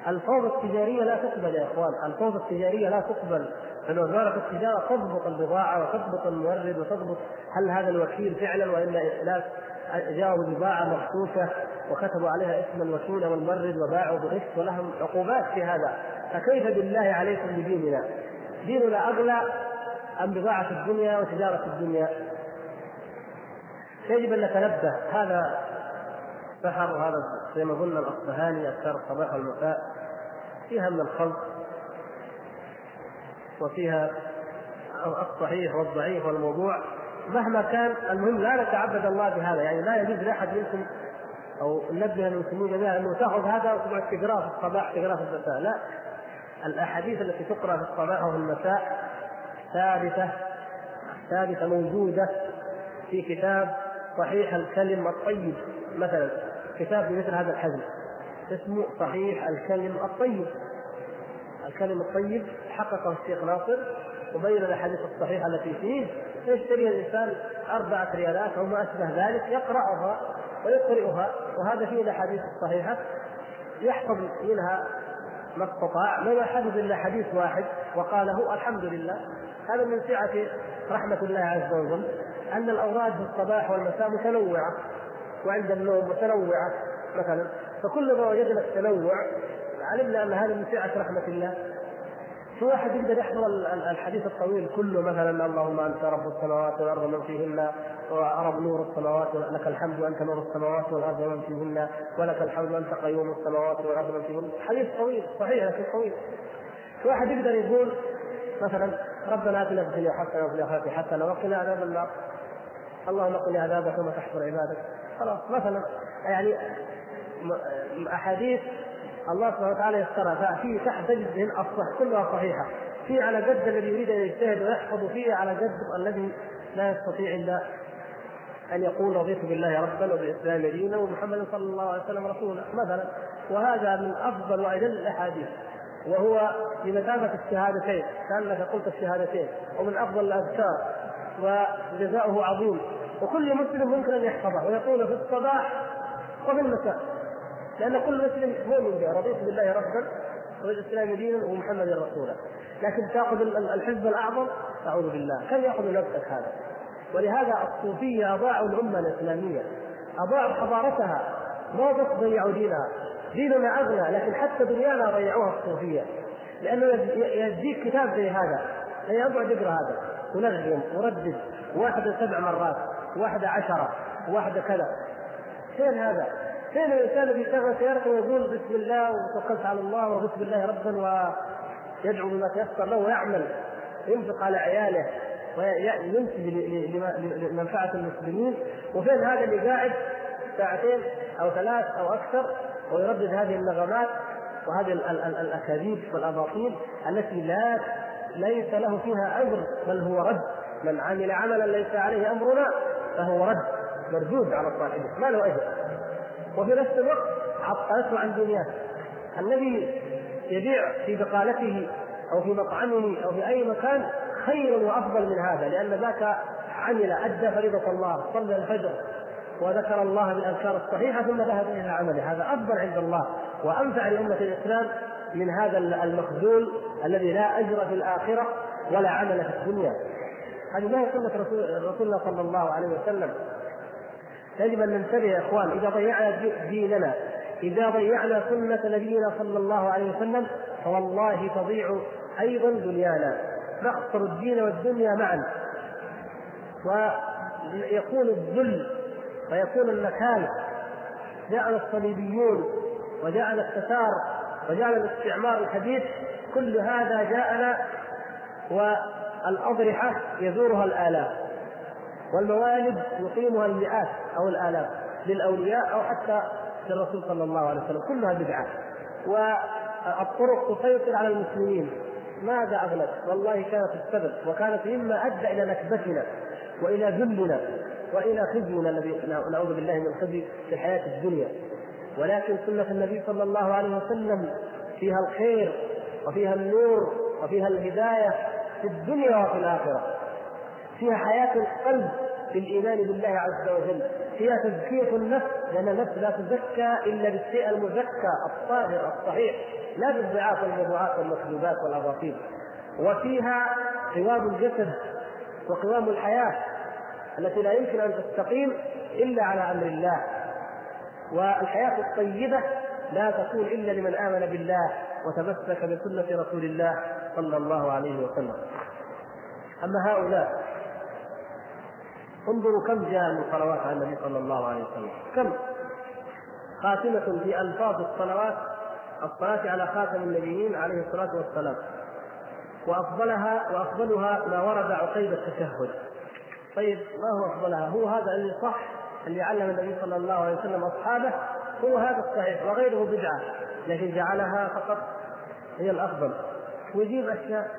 الفوضى التجارية لا تقبل يا إخوان الفوضى التجارية لا تقبل. لأن وزارة التجارة تضبط البضاعة وتضبط المورد وتضبط هل هذا الوكيل فعلا وإلا إفلاس جاءوا ببضاعة مخصوصة وكتبوا عليها اسم الوكيل والمورد وباعوا بغش ولهم عقوبات في هذا فكيف بالله عليكم بديننا؟ ديننا أغلى أم بضاعة الدنيا وتجارة الدنيا؟ يجب أن نتنبه هذا سحر وهذا زي ما قلنا الأصبهاني أذكار الصباح والمساء فيها من الخلط وفيها الصحيح والضعيف والموضوع مهما كان المهم لا نتعبد الله بهذا. يعني لا يجوز لأحد منكم أو ننبه المسلمين جميعا انه تاخذ هذا وتقعد تقراه في الصباح تقراه في المساء. لا. الأحاديث التي تقرأ في الصباح وفي المساء ثابتة ثابتة موجودة في كتاب صحيح الكلم الطيب. مثلا كتاب بمثل هذا الحجم اسمه صحيح الكلم الطيب. الكلم الطيب حققه الشيخ ناصر وبين الأحاديث الصحيحة التي فيه فيشتريها الإنسان أربعة ريالات أو ما أشبه ذلك يقرأها ويقرئها وهذا فيه الأحاديث الصحيحة. يحفظ منها ما استطاع ما حفظ إلا حديث واحد وقاله الحمد لله. هذا من سعة رحمة الله عز وجل أن الاوراد في الصباح والمساء متنوعة وعند النوم متنوعة مثلا. فكلما وجدنا التنوع علمنا ان هذا من سعة رحمة الله. في واحد يقدر يحضر الحديث الطويل كله؟ مثلا اللهم أنت رب السماوات والأرض ومن فيهن ورب نور السماوات لك الحمد وأنت نور السماوات والأرض ومن فيهن ولك الحمد وأنت قيوم السماوات والأرض ومن فيهن. حديث طويل صحيح لكن طويل. في واحد يقدر يقول مثلا ربنا آتنا في الدنيا حسنة وفي الآخرة حسنة وقنا عذاب النار. اللهم قنا عذابك ثم تحفر عبادك. خلاص مثلا يعني أحاديث الله سبحانه وتعالى يسرها. ففي تحت تجد الصح كلها صحيحة. في على قد الذي يريد أن يجتهد ويحفظ فيه على قد الذي لا يستطيع إلا أن يقول رضيت بالله ربا وبالإسلام دينا ومحمد صلى الله عليه وسلم رسولا مثلا. وهذا من أفضل وأجل الأحاديث. وهو بمثابه الشهادتين. كأنك قلت الشهادتين. ومن أفضل الأذكار. وجزاؤه عظيم. وكل مسلم ممكن أن يحفظه. ويقول في الصباح وفي المساء. لأن كل مسلم مؤمن به رضيت بالله ربا وبالاسلام دينا ومحمد رسولا. لكن تأخذ الحزب الأعظم أعوذ بالله. كم يأخذ نفسك هذا؟ ولهذا الصوفية أضاعوا الأمة الإسلامية. أضاعوا حضارتها. ما بس ضيعوا دينها. ديننا أغنى لكن حتى دنيانا ضيعوها الصوفية. لأنه يجيك كتاب زي هذا. هي اقعد اقرا هذا. ونغم وردد واحدة سبع مرات. واحدة عشرة. واحدة كذا. فين هذا؟ فين الإنسان اللي يشغل سيارته ويقول بسم الله وتوكلت على الله وبسم الله ربا ويدعو بما تيسر له ويعمل ينفق على عياله وينتج لمنفعة المسلمين وفين هذا اللي قاعد ساعتين أو ثلاث أو أكثر ويردد هذه النغمات وهذه الأكاذيب والأباطيل التي لا ليس له فيها أجر بل هو رد. من عمل عملا ليس عليه أمرنا فهو رد مردود على صاحبه ما له أجر. وفي نفس الوقت عطلته عن دنياه الذي يبيع في بقالته أو في مطعمه أو في أي مكان خير وأفضل من هذا لأن ذاك عمل أدى فريضة الله صلى الفجر وذكر الله بالأذكار الصحيحة ثم ذهب إلى عمله. هذا أفضل عند الله وأنفع لأمة الإسلام من هذا المخذول الذي لا أجر في الآخرة ولا عمل في الدنيا. هذه ما هي سنه رسول رسولنا صلى الله عليه وسلم. يجب أن ننتبه يا إخوان إذا ضيعنا ديننا إذا ضيعنا سنة نبينا صلى الله عليه وسلم فوالله تضيع أيضا دنيانا. نخسر الدين والدنيا معا. ويكون الذل ويكون النكال جاءنا الصليبيون وجاءنا التتار وجاءنا الاستعمار الحديث. كل هذا جاءنا والأضرحة يزورها الآلاف. والموالد يقيمها المئات أو الآلاف للأولياء أو حتى للرسول صلى الله عليه وسلم. كلها بدعة. والطرق تسيطر على المسلمين. ماذا أغلب؟ والله كانت السبب. وكانت مما أدى إلى نكبتنا وإلى ذلنا وإلى خزينا الذي نعوذ بالله من الخزي في الحياة الدنيا. ولكن سنة النبي صلى الله عليه وسلم فيها الخير وفيها النور وفيها الهداية في الدنيا وفي الآخرة. فيها حياة القلب في الإيمان بالله عز وجل. فيها تزكية النفس لأن النفس لا تزكى إلا بالشيء المزكى الطاهر الصحيح. لا بالضعاف والموضوعات والمكذوبات والاباطيل وفيها قوام الجسد وقوام الحياة التي لا يمكن أن تستقيم إلا على أمر الله. والحياة الطيبة لا تكون إلا لمن آمن بالله وتمسك بسنة رسول الله صلى الله عليه وسلم. أما هؤلاء انظروا كم جاء من صلوات على النبي صلى الله عليه وسلم. كم؟ خاتمة في ألفاظ الصلوات الصلاة على خاتم النبيين عليه الصلاة والسلام. وأفضلها وأفضلها ما ورد عقيب التشهد. طيب ما هو أفضلها؟ هو هذا اللي صح اللي علم النبي صلى الله عليه وسلم أصحابه؟ هو هذا الصحيح وغيره بدعة. لكن جعلها فقط هي الأفضل. ويجيب أشياء.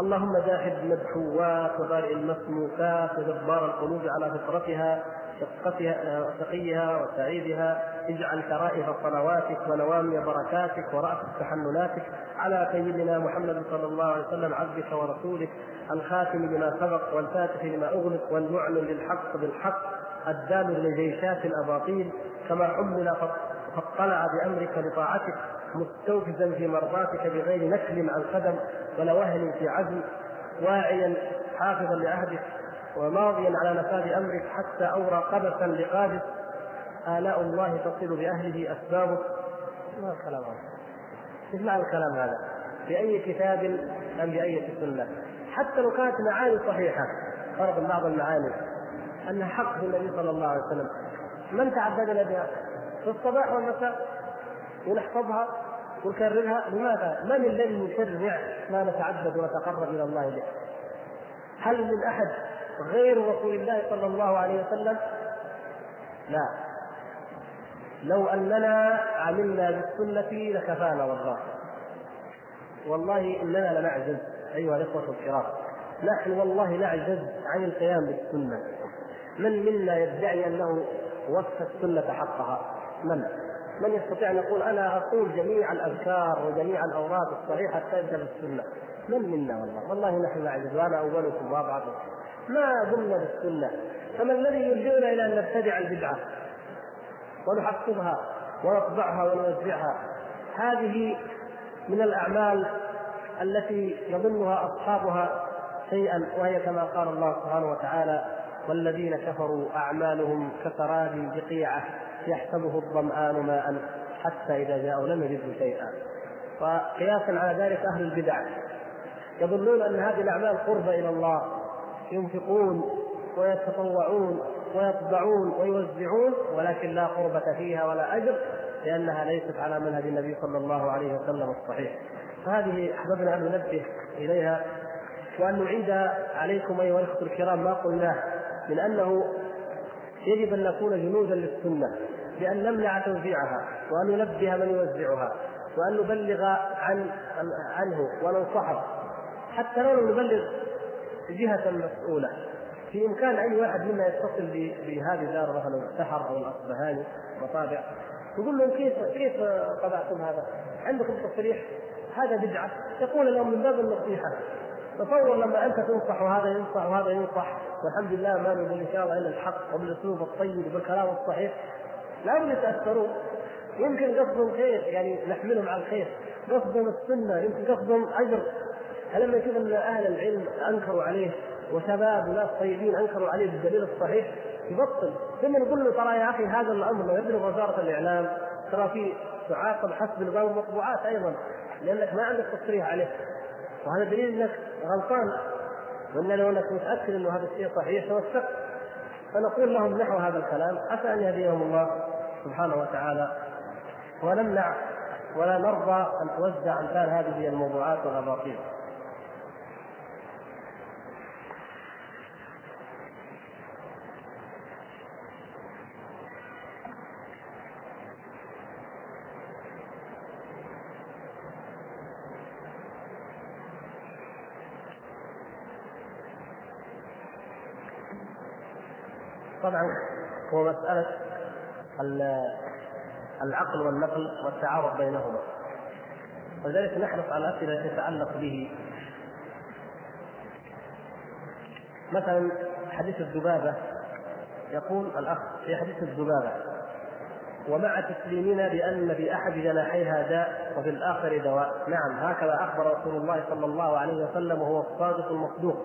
اللهم جاحد المدحوات وبارئ المسموكات وجبار القلوب على فطرتها شقتها شقيها وسعيدها. اجعل شرائف صلواتك ونوامي بركاتك ورأس تحنناتك على سيدنا محمد صلى الله عليه وسلم عبدك ورسولك الخاتم لما سبق والفاتح لما أغلق والمعلن للحق بالحق الدال لجيشات الأباطيل كما حمل فاطلع بأمرك لطاعتك مستوفزا في مرضاتك بغير نكل عن قدم ولا وهن في عزم واعيا حافظا لعهدك وماضيا على نفاذ أمرك حتى أورى قبسا لقادس آلاء الله تصل بأهله أسبابه ما الكلام هذا؟ معنى الكلام هذا؟ بأي كتاب أم بأي سنة؟ حتى لو كانت معاني صحيحة فرض بعض المعاني أنها حق في النبي صلى الله عليه وسلم من تعبدنا بها؟ في الصباح والمساء ونحفظها ونكررها لماذا؟ من الذي يشرع ما نتعبد ونتقرب إلى الله به؟ هل من أحد غير رسول الله صلى الله عليه وسلم؟ لا. لو أننا عملنا بالسنة لكفانا والله. والله إننا لنعجز أيها الإخوة الكرام. نحن والله نعجز عن القيام بالسنة. من منا يدعي أنه وفى السنة حقها؟ من؟ من يستطيع أن يقول أنا أقول جميع الأذكار وجميع الاوراد الصحيحه الثابته بالسنه من منا والله؟ والله نحن نعجز وأنا اولكم واضعكم ما قمنا بالسنة. فما الذي يلجئنا إلى أن نبتدع البدعة؟ ونحفظها ونطبعها ونوزعها. هذه من الأعمال التي يظنها أصحابها شيئا وهي كما قال الله سبحانه وتعالى والذين كفروا أعمالهم كسراب بقيعة. يحسبه الظمآن ماء حتى إذا جاءوا لم يجدوا شيئا. وقياسا على ذلك أهل البدع. يظنون أن هذه الأعمال قربة إلى الله. ينفقون ويتطوعون ويطبعون ويوزعون ولكن لا قربة فيها ولا أجر لأنها ليست على منهج النبي صلى الله عليه وسلم الصحيح. فهذه أحببنا أن ننبه إليها. وأن نعيد عليكم أيها الأخوة الكرام ما قلناه من أنه يجب أن نكون جنودا للسنة. بأن نمنع توزيعها وأن ننبه من يوزعها وأن نبلغ عن عنه وننصحه حتى لو نبلغ جهة مسؤولة. في إمكان أي واحد منا يتصل بهذه دار مثلا السحر أو الأصبهاني مطابع. يقول لهم كيف كيف طبعتم هذا؟ عندكم تصريح؟ هذا بدعة. يقول لهم من باب النصيحة. تصور لما أنت تنصح وهذا ينصح وهذا ينصح. والحمد لله ما نقول إن شاء الله إلا الحق وبالأسلوب الطيب وبالكلام الصحيح. لا بد يتاثرون يمكن قصدهم خير يعني نحملهم على الخير. قصدهم السنة يمكن قصدهم أجر. فلما يشوف أن أهل العلم أنكروا عليه وشباب وناس طيبين أنكروا عليه بالدليل الصحيح يبطل. ثم نقول له ترى يا أخي هذا الأمر لو يبلغ وزارة الإعلام ترى في تعاقب حسب نظام المطبوعات أيضا لأنك ما عندك تصريح عليه. وهذا دليل أنك غلطان. وإن لو انك متأكد أنه هذا الشيء صحيح توثقت فنقول لهم نحو هذا الكلام. عسى أن يهديهم الله. سبحانه وتعالى ونمنع ولا نرضى أن توزع امثال هذه الموضوعات والاباطيل طبعا هو مسألة العقل والنقل والتعارض بينهما. ولذلك نحرص على الأسئلة تتعلق به. مثلا حديث الذبابة. يقول الأخ في حديث الذبابة ومع تسليمنا بأن في أحد جناحيها داء وفي الآخر دواء. نعم هكذا أخبر رسول الله صلى الله عليه وسلم وهو الصادق المصدوق.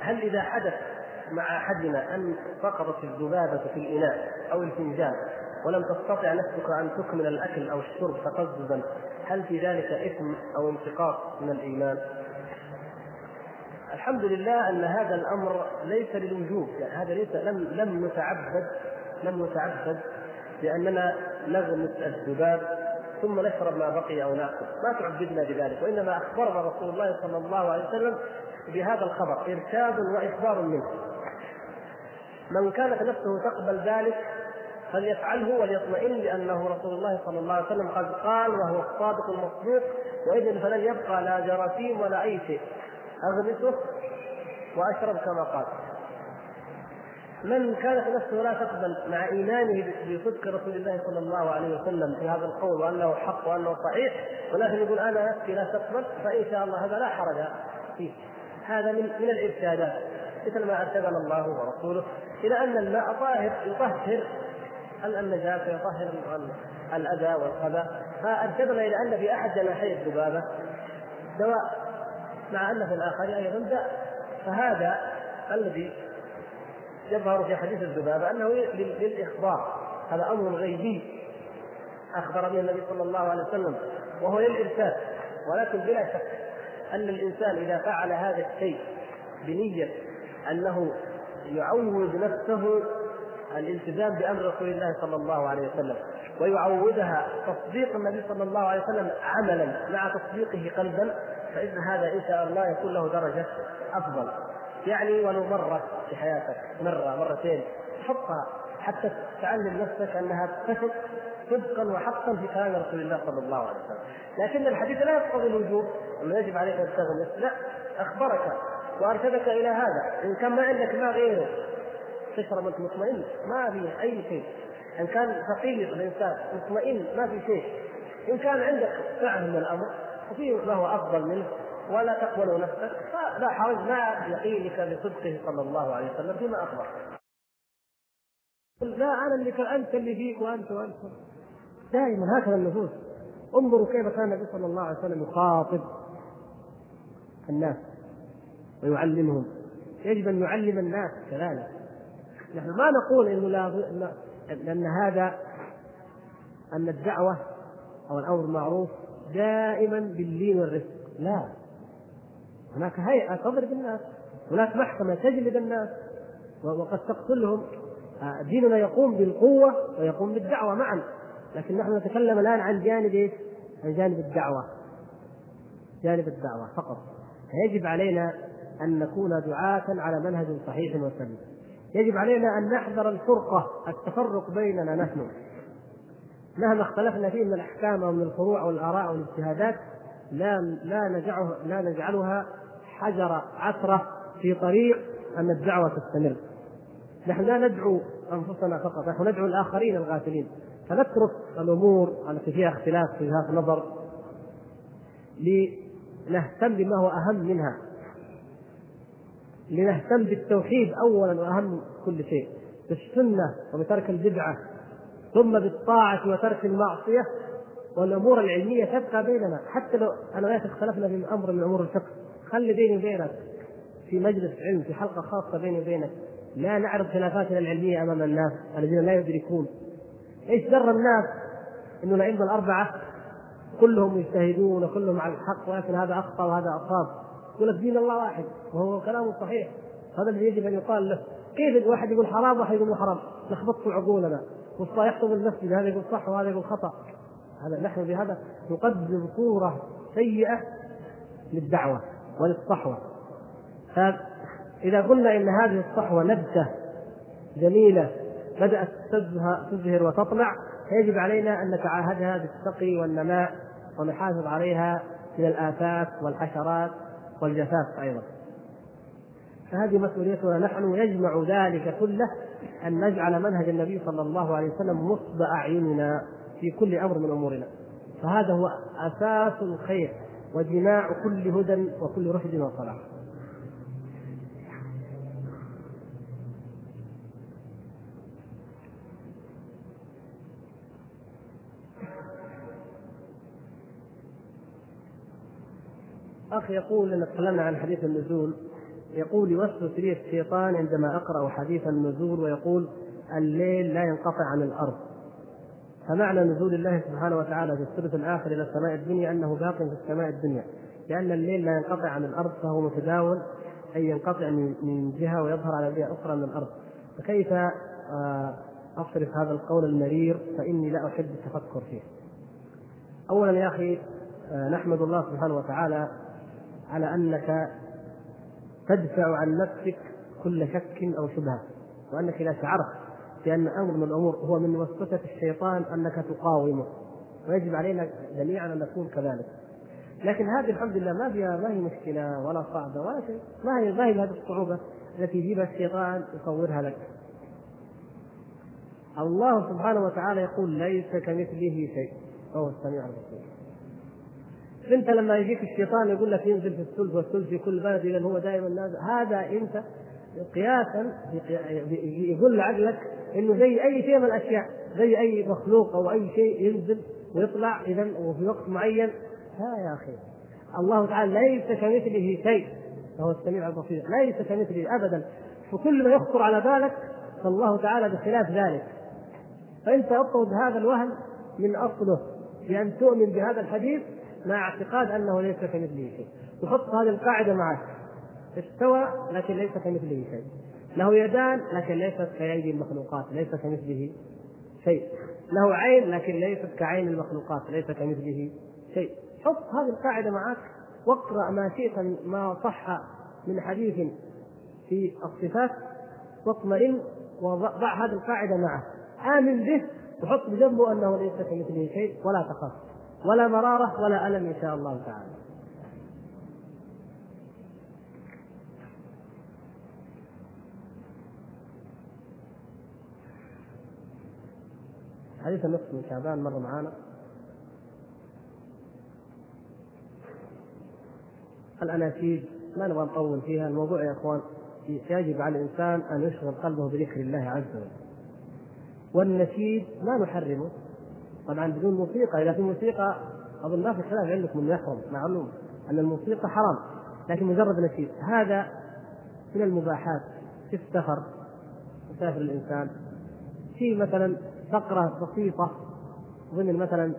هل إذا حدث مع أحدنا أن سقطت الذبابة في الإناء أو الفنجان ولم تستطع نفسك أن تكمل الأكل أو الشرب تقززا هل في ذلك إثم أو انتقاص من الإيمان؟ الحمد لله أن هذا الأمر ليس للوجوب يعني هذا ليس لم لم نتعبد لم نتعبد بأننا نغمس الذباب ثم نشرب ما بقي أو نأكل، ما تعبدنا بذلك وإنما أخبرنا رسول الله صلى الله عليه وسلم بهذا الخبر إرشاد وإخبار منه من كانت نفسه تقبل ذلك فليفعله وليطمئن لأنه رسول الله صلى الله عليه وسلم قد قال وهو الصادق المصدوق واذا فلن يبقى لا جراثيم ولا أي شيء. أغمسه وأشرب كما قال. من كانت نفسه لا تقبل مع إيمانه بصدق رسول الله صلى الله عليه وسلم في هذا القول وأنه حق وأنه صحيح ولكن يقول أنا نفسي لا تقبل فإن شاء الله هذا لا حرج فيه. هذا من من الإرشادات. مثل ما أرشدنا الله ورسوله. إلى أن الماء طاهر يطهر. النجاسه يطهر الأذى والخبث فأرشدنا إلى أن في أحد جناحي الذبابة دواء مع ان في الآخر أيضا داء فهذا الذي يظهر في حديث الذبابة أنه للإخبار. هذا أمر غيبي. أخبر به النبي صلى الله عليه وسلم وهو للإرشاد. ولكن بلا شك أن الإنسان إذا فعل هذا الشيء بنية أنه يعود نفسه الالتزام بأمر رسول الله صلى الله عليه وسلم ويعودها تصديق النبي صلى الله عليه وسلم عملا مع تصديقه قلبا فإن هذا إن شاء الله يكون له درجة أفضل. يعني ولو مرة في حياتك مرة مرتين حطها حتى تعلم نفسك أنها تثق صدقا وحقا في كلام رسول الله صلى الله عليه وسلم. لكن الحديث لا يقتضي الوجوب انه يجب عليك ان تغمس لا أخبرك وارشدك إلى هذا. إن كان ما عندك ما غيره تشرب انت مطمئن. ما في أي شيء. إن كان فقير الإنسان مطمئن ما في شيء. إن كان عندك فهم من الأمر وفي ما هو أفضل منه ولا تقبل نفسك. فلا حرج مع يقينك بصدقه صلى الله عليه وسلم فيما أخبر. لا أنا اللي أنت اللي فيك وأنت وأنت. دائما هكذا النفوس. انظروا كيف كان النبي صلى الله عليه وسلم يخاطب الناس. ويعلمهم. يجب أن نعلم الناس كذلك. نحن ما نقول إنه لا لأن هذا أن الدعوة أو الأمر بالمعروف دائما باللين والرفق لا. هناك هيئة تضرب الناس. هناك محكمة تجلد الناس. وقد تقتلهم. آه، ديننا يقوم بالقوة ويقوم بالدعوة معا. لكن نحن نتكلم الآن عن جانب إيش؟ عن جانب الدعوة. جانب الدعوة فقط. فيجب علينا أن نكون دعاة على منهج صحيح وسليم يجب علينا أن نحذر الفرقة التفرق بيننا نحن مهما اختلفنا فيه من الأحكام أو من الفروع والآراء والاجتهادات لا لا نجعه لا نجعلها حجر عثرة في طريق أن الدعوة تستمر. نحن لا ندعو أنفسنا فقط، نحن ندعو الآخرين الغافلين، فنترك الأمور التي فيها اختلاف في وجهات نظر لنهتم بما هو أهم منها. لنهتم بالتوحيد اولا وأهم كل شيء، بالسنة وبترك البدعة ثم بالطاعة وترك المعصية والأمور العلمية تبقى بيننا. حتى لو أنا وياك اختلفنا في أمر من أمور الفقه. خلي بيني وبينك في مجلس علم في حلقة خاصة بيني وبينك لا نعرض خلافاتنا العلمية أمام الناس الذين لا يدركون. إيش در الناس إنه الأئمة الأربعة كلهم يجتهدون وكلهم على الحق ولكن هذا أخطأ وهذا اصاب يقول لك دين الله واحد وهو كلام صحيح. هذا الذي يجب أن يقال له. كيف الواحد يقول حرام واحد يقول حرام؟ لخبطتوا عقولنا. والصلاة يخطب المسجد هذا يقول صح وهذا يقول خطأ. هذا نحن بهذا نقدم صورة سيئة للدعوة وللصحوة. فإذا قلنا إن هذه الصحوة نبتة جميلة بدأت تزهر وتطلع فيجب علينا أن نتعاهدها بالسقي والنماء ونحافظ عليها من الآفات والحشرات. والجفاف أيضا. فهذه مسؤوليتنا نحن يجمع ذلك كله أن نجعل منهج النبي صلى الله عليه وسلم نصب أعيننا في كل أمر من أمورنا. فهذا هو أساس الخير وجماع كل هدى وكل رشد وصلاح. أخ يقول أن تكلمنا عن حديث النزول يقول يوسوس لي الشيطان عندما أقرأ حديث النزول ويقول الليل لا ينقطع عن الأرض فمعنى نزول الله سبحانه وتعالى في الثلث الآخر إلى السماء الدنيا أنه باق في السماء الدنيا لأن الليل لا ينقطع عن الأرض فهو متداول أي ينقطع من جهة ويظهر على جهة أخرى من الأرض. فكيف آه، أصرف هذا القول المرير؟ فإني لا أحب التفكر فيه. اولا يا أخي آه، نحمد الله سبحانه وتعالى على أنك تدفع عن نفسك كل شك أو شبهة وأنك إذا شعرت بأن أمر من الأمور هو من وسوسة الشيطان أنك تقاومه ويجب علينا جميعا أن نكون كذلك. لكن هذه الحمد لله ما فيها ما هي مشكلة ولا صعبة ولا شيء. ما هي ما هي بهذه الصعوبة التي يجيبها الشيطان يصورها لك. الله سبحانه وتعالى يقول ليس كمثله شيء. وهو السميع البصير. انت لما يجيك الشيطان يقول لك ينزل في الثلث والثلث في كل بلد اذا هو دائما نازل. هذا انت قياسا يقول لعقلك إنه زي أي شيء من الأشياء زي أي مخلوق أو أي شيء ينزل ويطلع اذا وفي وقت معين. لا يا أخي الله تعالى ليس كمثله شيء. وهو السميع البصير. ليس كمثله ابدا. فكل ما يخطر على بالك فالله تعالى بخلاف ذلك. فانت اطرد هذا الوهم من أصله بأن تؤمن بهذا الحديث مع اعتقاد أنه ليس كمثله شيء. وحط هذه القاعدة معك. استوى لكن ليس كمثله شيء. له يدان لكن ليست كأيدي المخلوقات. ليس كمثله شيء. له عين لكن ليست كعين المخلوقات. ليس كمثله شيء. حط هذه القاعدة معك واقرأ ما شئت ما صح من حديث في الصفات واطمئن وضع هذه القاعدة معه آمن به وحط بجنبه أنه ليس كمثله شيء ولا تخاف. ولا مرارة ولا ألم إن شاء الله تعالى. حديث النصف من شعبان مر معانا. الأناشيد ما نبغى نطول فيها الموضوع يا إخوان يجب على الإنسان أن يشغل قلبه بذكر الله عز وجل. والنشيد ما نحرمه. طبعا بدون موسيقى. إذا في موسيقى أظن ما في خلاف عندكم انه يحرم معلوم أن الموسيقى حرام لكن مجرد نشيد هذا من المباحات في السفر يسافر الإنسان. في مثلا فقرة بسيطة ضمن مثلا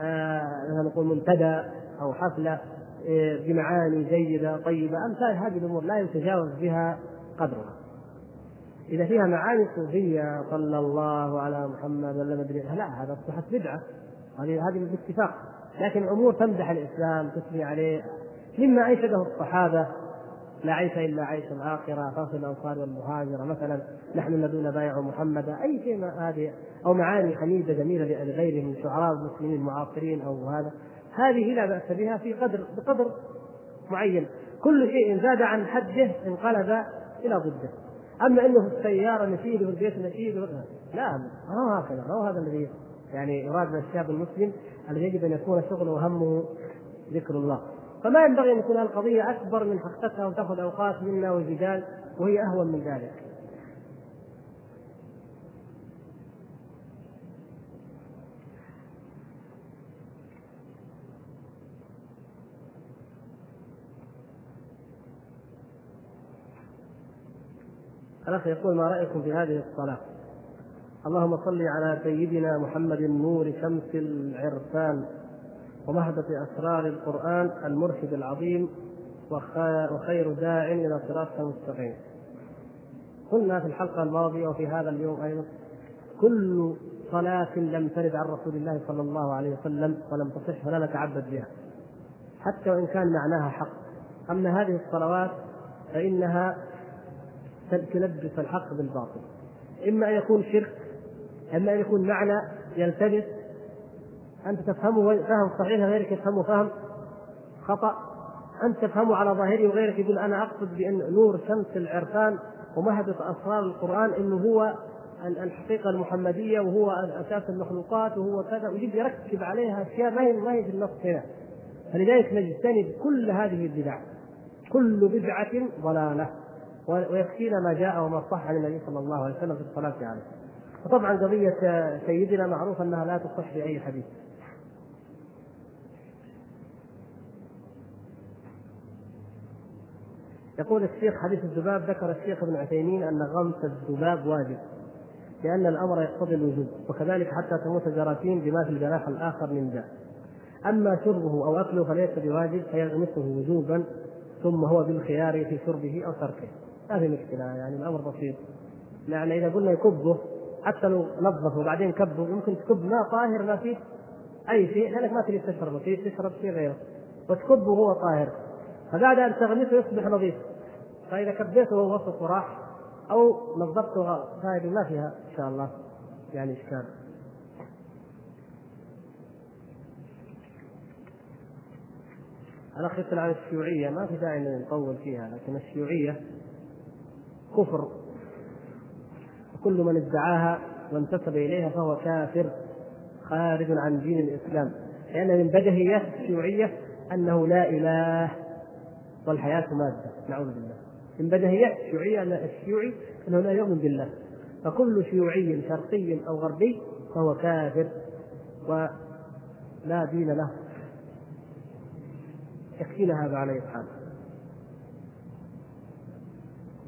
آه نقول منتدى أو حفلة آه، بمعاني جيدة طيبة أمثال هذه الأمور لا يتجاوز بها قدرها. إذا فيها معاني صوفية صلى الله على محمد ولا مدري لا هذا أصبحت بدعة. هذه هذه باتفاق لكن أمور تمدح الإسلام تثني عليه. مما أنشده الصحابة لا عيش إلا عيش الآخرة فاصل الأنصار والمهاجرة. مثلا نحن الذين بايعوا محمدا أي شيء هذه أو معاني حميدة جميلة لغيرهم من شعراء المسلمين المعاصرين أو هذا. هذه لا بأس بها في قدر بقدر معين. كل شيء زاد عن حده انقلب إلى ضده. أما إنه في السيارة نشيد وفي البيت نشيد لا ما هو هكذا ما هو هذا الذي يعني يراد من الشاب المسلم الذي يجب أن يكون شغله وهمه ذكر الله. فما ينبغي أن تكون القضية أكبر من حقيقتها وتأخذ أوقات منا وجدال وهي أهون من ذلك. الأخ يقول ما رأيكم في هذه الصلاة؟ اللهم صل على سيدنا محمد نور شمس العرفان ومهبة أسرار القرآن المرشد العظيم وخير داع إلى صراطك المستقيم. قلنا في الحلقة الماضية وفي هذا اليوم أيضا كل صلاة لم ترد عن رسول الله صلى الله عليه وسلم ولم تصح فلا نتعبد بها حتى وإن كان معناها حق أما هذه الصلوات فإنها تلبس الحق بالباطل. إما أن يكون شرك إما أن يكون معنى يلتبس. أنت تفهمه فهم صحيح غيرك يفهمه فهم خطأ. أنت تفهمه على ظاهره وغيرك يقول أنا أقصد بأن نور شمس العرفان ومهبط أسرار القرآن أنه هو الحقيقة المحمدية وهو أساس المخلوقات وهو كذا ويجي يركب عليها أشياء ما هي ما هي في النص هنا. فلذلك نجتنب كل هذه البدع. كل بدعة ضلالة. ويكفينا ما جاء وما صح عن النبي صلى الله عليه وسلم في الصلاة عليه. وطبعا قضية سيدنا معروف أنها لا تصح في أي حديث. يقول الشيخ حديث الذباب ذكر الشيخ ابن عثيمين أن غمس الذباب واجب لأن الأمر يقتضي الوجوب وكذلك حتى تموت الجراثيم بما في الجناح الآخر من داء. أما شربه أو أكله فليس بواجب فيغمسه وجوبا ثم هو بالخيار في شربه أو تركه. ما في مشكلة يعني الأمر بسيط. يعني إذا قلنا يكبه حتى لو نظفه وبعدين كبه يمكن تكب ماء طاهر ما فيه أي شيء لأنك ما تريد تشربه تريد تشرب شيء غيره. وتكبه وهو طاهر. فبعد أن تغمسه يصبح نظيف. فإذا كبيته وهو وسط وراح أو نظفته فهذه ما فيها إن شاء الله. يعني اشكال الاخ يسال عن الشيوعية ما في داعي نطول فيها لكن الشيوعية كفر وكل من ادعاها وانتسب إليها فهو كافر خارج عن دين الإسلام. لأن من بدهيات الشيوعيه أنه لا إله والحياة مادة. نعوذ بالله. من بدهيات الشيوعيه أن الشيوعي أنه لا يؤمن بالله. فكل شيوعي شرقي أو غربي فهو كافر ولا دين له. يكفينا هذا عليه الحال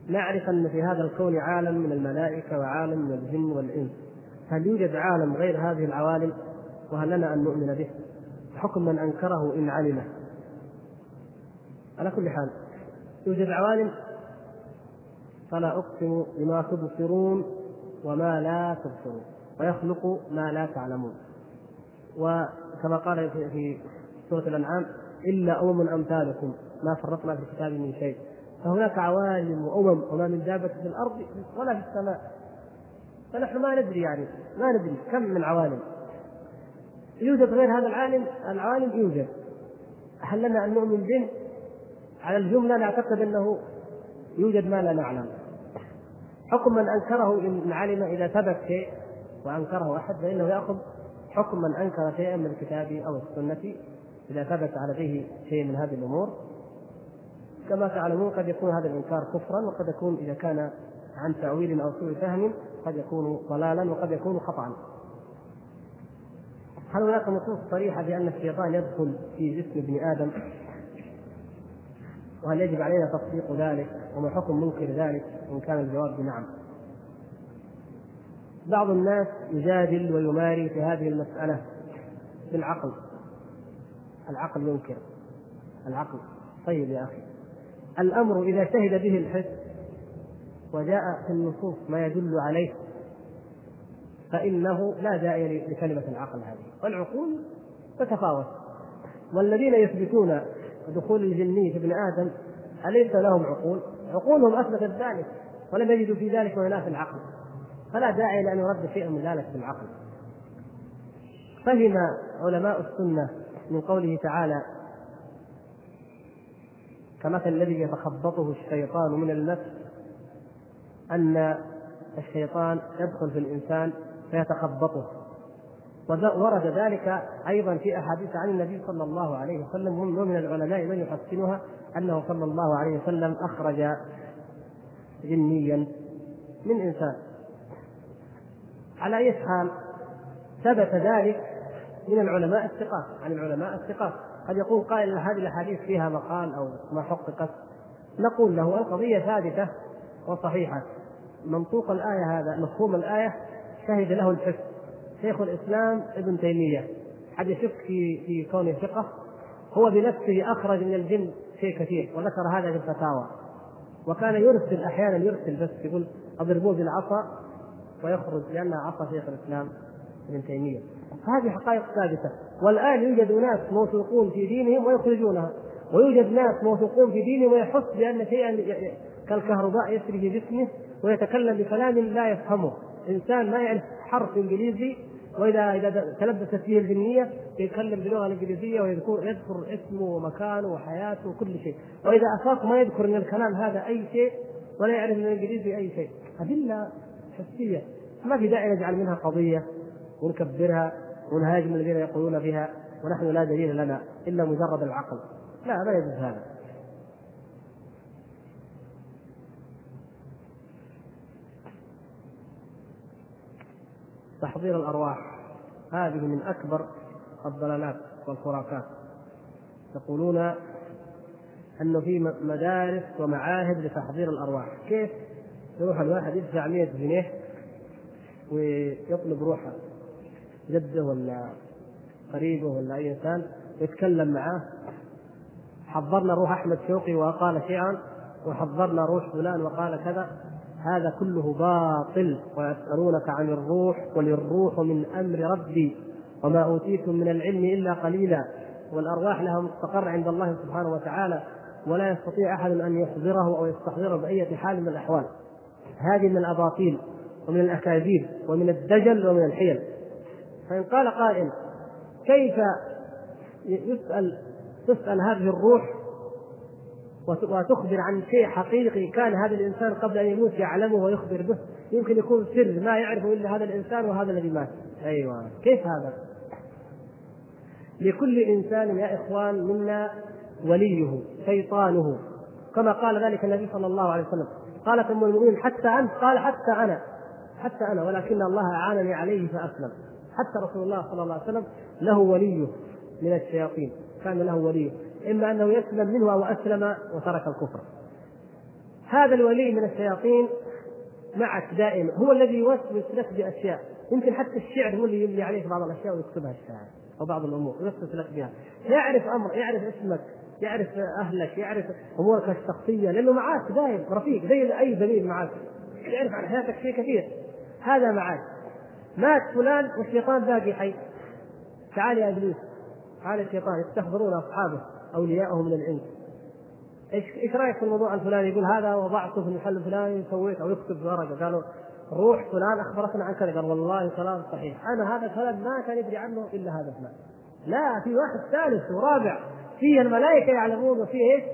نعرف أن في هذا الكون عالم من الملائكة وعالم من الجن والإنس. هل يوجد عالم غير هذه العوالم؟ وهل لنا أن نؤمن به؟ حكم من أنكره إن علمه. على كل حال يوجد عوالم؟ فلا أقسم بما تبصرون وما لا تبصرون. ويخلق ما لا تعلمون. وكما قال في سورة الأنعام الا امم امثالكم. ما فرطنا في الكتاب من شيء. فهناك عوالم وأمم وما من دابة في الأرض ولا في السماء. فنحن ما ندري يعني ما ندري كم من عوالم. يوجد غير هذا العالم؟ العوالم يوجد. هل لنا أن نؤمن به؟ على الجملة نعتقد أنه يوجد ما لا نعلم. حكم من أنكره إن علم إذا ثبت شيء وأنكره أحد فإنه يأخذ حكم من أنكر شيئا من الكتاب أو السنة إذا ثبت عليه شيء من هذه الأمور. كما تعلمون قد يكون هذا الإنكار كفرا وقد يكون إذا كان عن تأويل أو سوء فهم قد يكون ضلالا وقد يكون خطا هل هناك نصوص صريحة بأن الشيطان يدخل في جسم ابن آدم؟ وهل يجب علينا تصديق ذلك؟ وما حكم منكر ذلك؟ إن كان الجواب بنعم. بعض الناس يجادل ويماري في هذه المسألة بالعقل. العقل ينكر. العقل. طيب يا أخي. الأمر إذا شهد به الحس وجاء في النصوص ما يدل عليه فإنه لا داعي لكلمة العقل هذه. والعقول تتفاوت. والذين يثبتون دخول الجني في ابن آدم أليس لهم عقول؟ عقولهم أثبتت ذلك ولم يجدوا في ذلك ولا العقل. فلا داعي لأن يرد شيء من ذلك بالعقل فهم علماء السنة من قوله تعالى كمثل الذي يتخبطه الشيطان من النفس أن الشيطان يدخل في الإنسان فيتخبطه. ورد ذلك أيضا في أحاديث عن النبي صلى الله عليه وسلم ومن العلماء من يحسنها أنه صلى الله عليه وسلم أخرج جنيا من إنسان. على أي حال ثبت ذلك من العلماء الثقات عن العلماء الثقات. قد يقول قائل هذه الأحاديث فيها مقال أو ما حققت نقول له القضية ثابتة وصحيحة. منطوق الآية هذا مفهوم الآية شهد له الحس شيخ الإسلام ابن تيمية حد يشك في في كونه ثقه هو بنفسه أخرج من الجن شيء كثير وذكر هذا في الفتاوى. وكان يرسل أحيانا يرسل بس يقول أضربوه بالعصا ويخرج لانها عصا شيخ الإسلام ابن تيمية. هذه حقائق ثابتة. والآن يوجد ناس موثوقون في دينهم ويخرجونها. ويوجد ناس موثوقون في دينهم ويحس بأن شيئا كالكهرباء يسري في جسمه ويتكلم بكلام لا يفهمه. إنسان ما يعرف حرف إنجليزي واذا إذا تلبست فيه الجنية يتكلم باللغة الإنجليزية ويذكر يذكر اسمه ومكانه وحياته وكل شيء. وإذا افاق ما يذكر من الكلام هذا أي شيء ولا يعرف من الإنجليزي أي شيء. أدلة حسيه ما في داعي نجعل منها قضية. ونكبرها ونهاجم الذين يقولون بها ونحن لا دليل لنا إلا مجرد العقل. لا لا يجوز هذا. تحضير الأرواح هذه من أكبر الضلالات والخرافات. يقولون انه في مدارس ومعاهد لتحضير الأرواح. كيف؟ يروح الواحد يدفع 100 جنيه ويطلب روحه. جده ولا قريبه ولا أي إنسان يتكلم معاه. حضرنا روح أحمد شوقي وقال شيئا وحضرنا روح فلان وقال كذا. هذا كله باطل ويسألونك عن الروح قل الروح من أمر ربي وما أوتيتم من العلم إلا قليلا. والأرواح لها مستقر عند الله سبحانه وتعالى ولا يستطيع أحد أن يحضره أو يستحضره بأية حال من الأحوال. هذه من الأباطيل ومن الأكاذيب ومن الدجل ومن الحيل. فإن قال قائل كيف يسأل تسأل هذه الروح وتخبر عن شيء حقيقي كان هذا الإنسان قبل أن يموت يعلمه ويخبر به؟ يمكن يكون سر ما يعرفه إلا هذا الإنسان وهذا الذي مات. أيوه. كيف هذا؟ لكل إنسان يا إخوان منا وليه شيطانه. كما قال ذلك النبي صلى الله عليه وسلم. قالت أم المؤمنين حتى أنت قال حتى أنا حتى أنا ولكن الله أعانني عليه فأسلم. حتى رسول الله صلى الله عليه وسلم له وليه من الشياطين. كان له وليه إما أنه يسلم منه أو أسلم وترك الكفر. هذا الولي من الشياطين معك دائما هو الذي يوسوس لك باشياء يمكن حتى الشعر هو اللي يملي عليك بعض الأشياء ويكتبها الشاعر أو بعض الأمور. يوسوس لك بها. يعرف أمر يعرف اسمك يعرف أهلك يعرف أمورك الشخصية. لأنه معك دائم رفيق زي أي زميل معك يعرف عن حياتك شيء كثير. هذا معك مات فلان والشيطان باقي حي. تعال يا إبليس. تعال الشيطان يستحضرون أصحابه اولياءه من الانس إيش إيش رأيك في الموضوع الفلاني يقول هذا وضعته في المحل الفلاني سويت أو يكتب ورقة. قالوا روح فلان أخبرتنا عن كذا. قال والله كلام صحيح. أنا هذا الكلام ما كان يدري عنه إلا هذا فلان لا في واحد ثالث ورابع. فيه الملائكة يعلمون وفيه إيش؟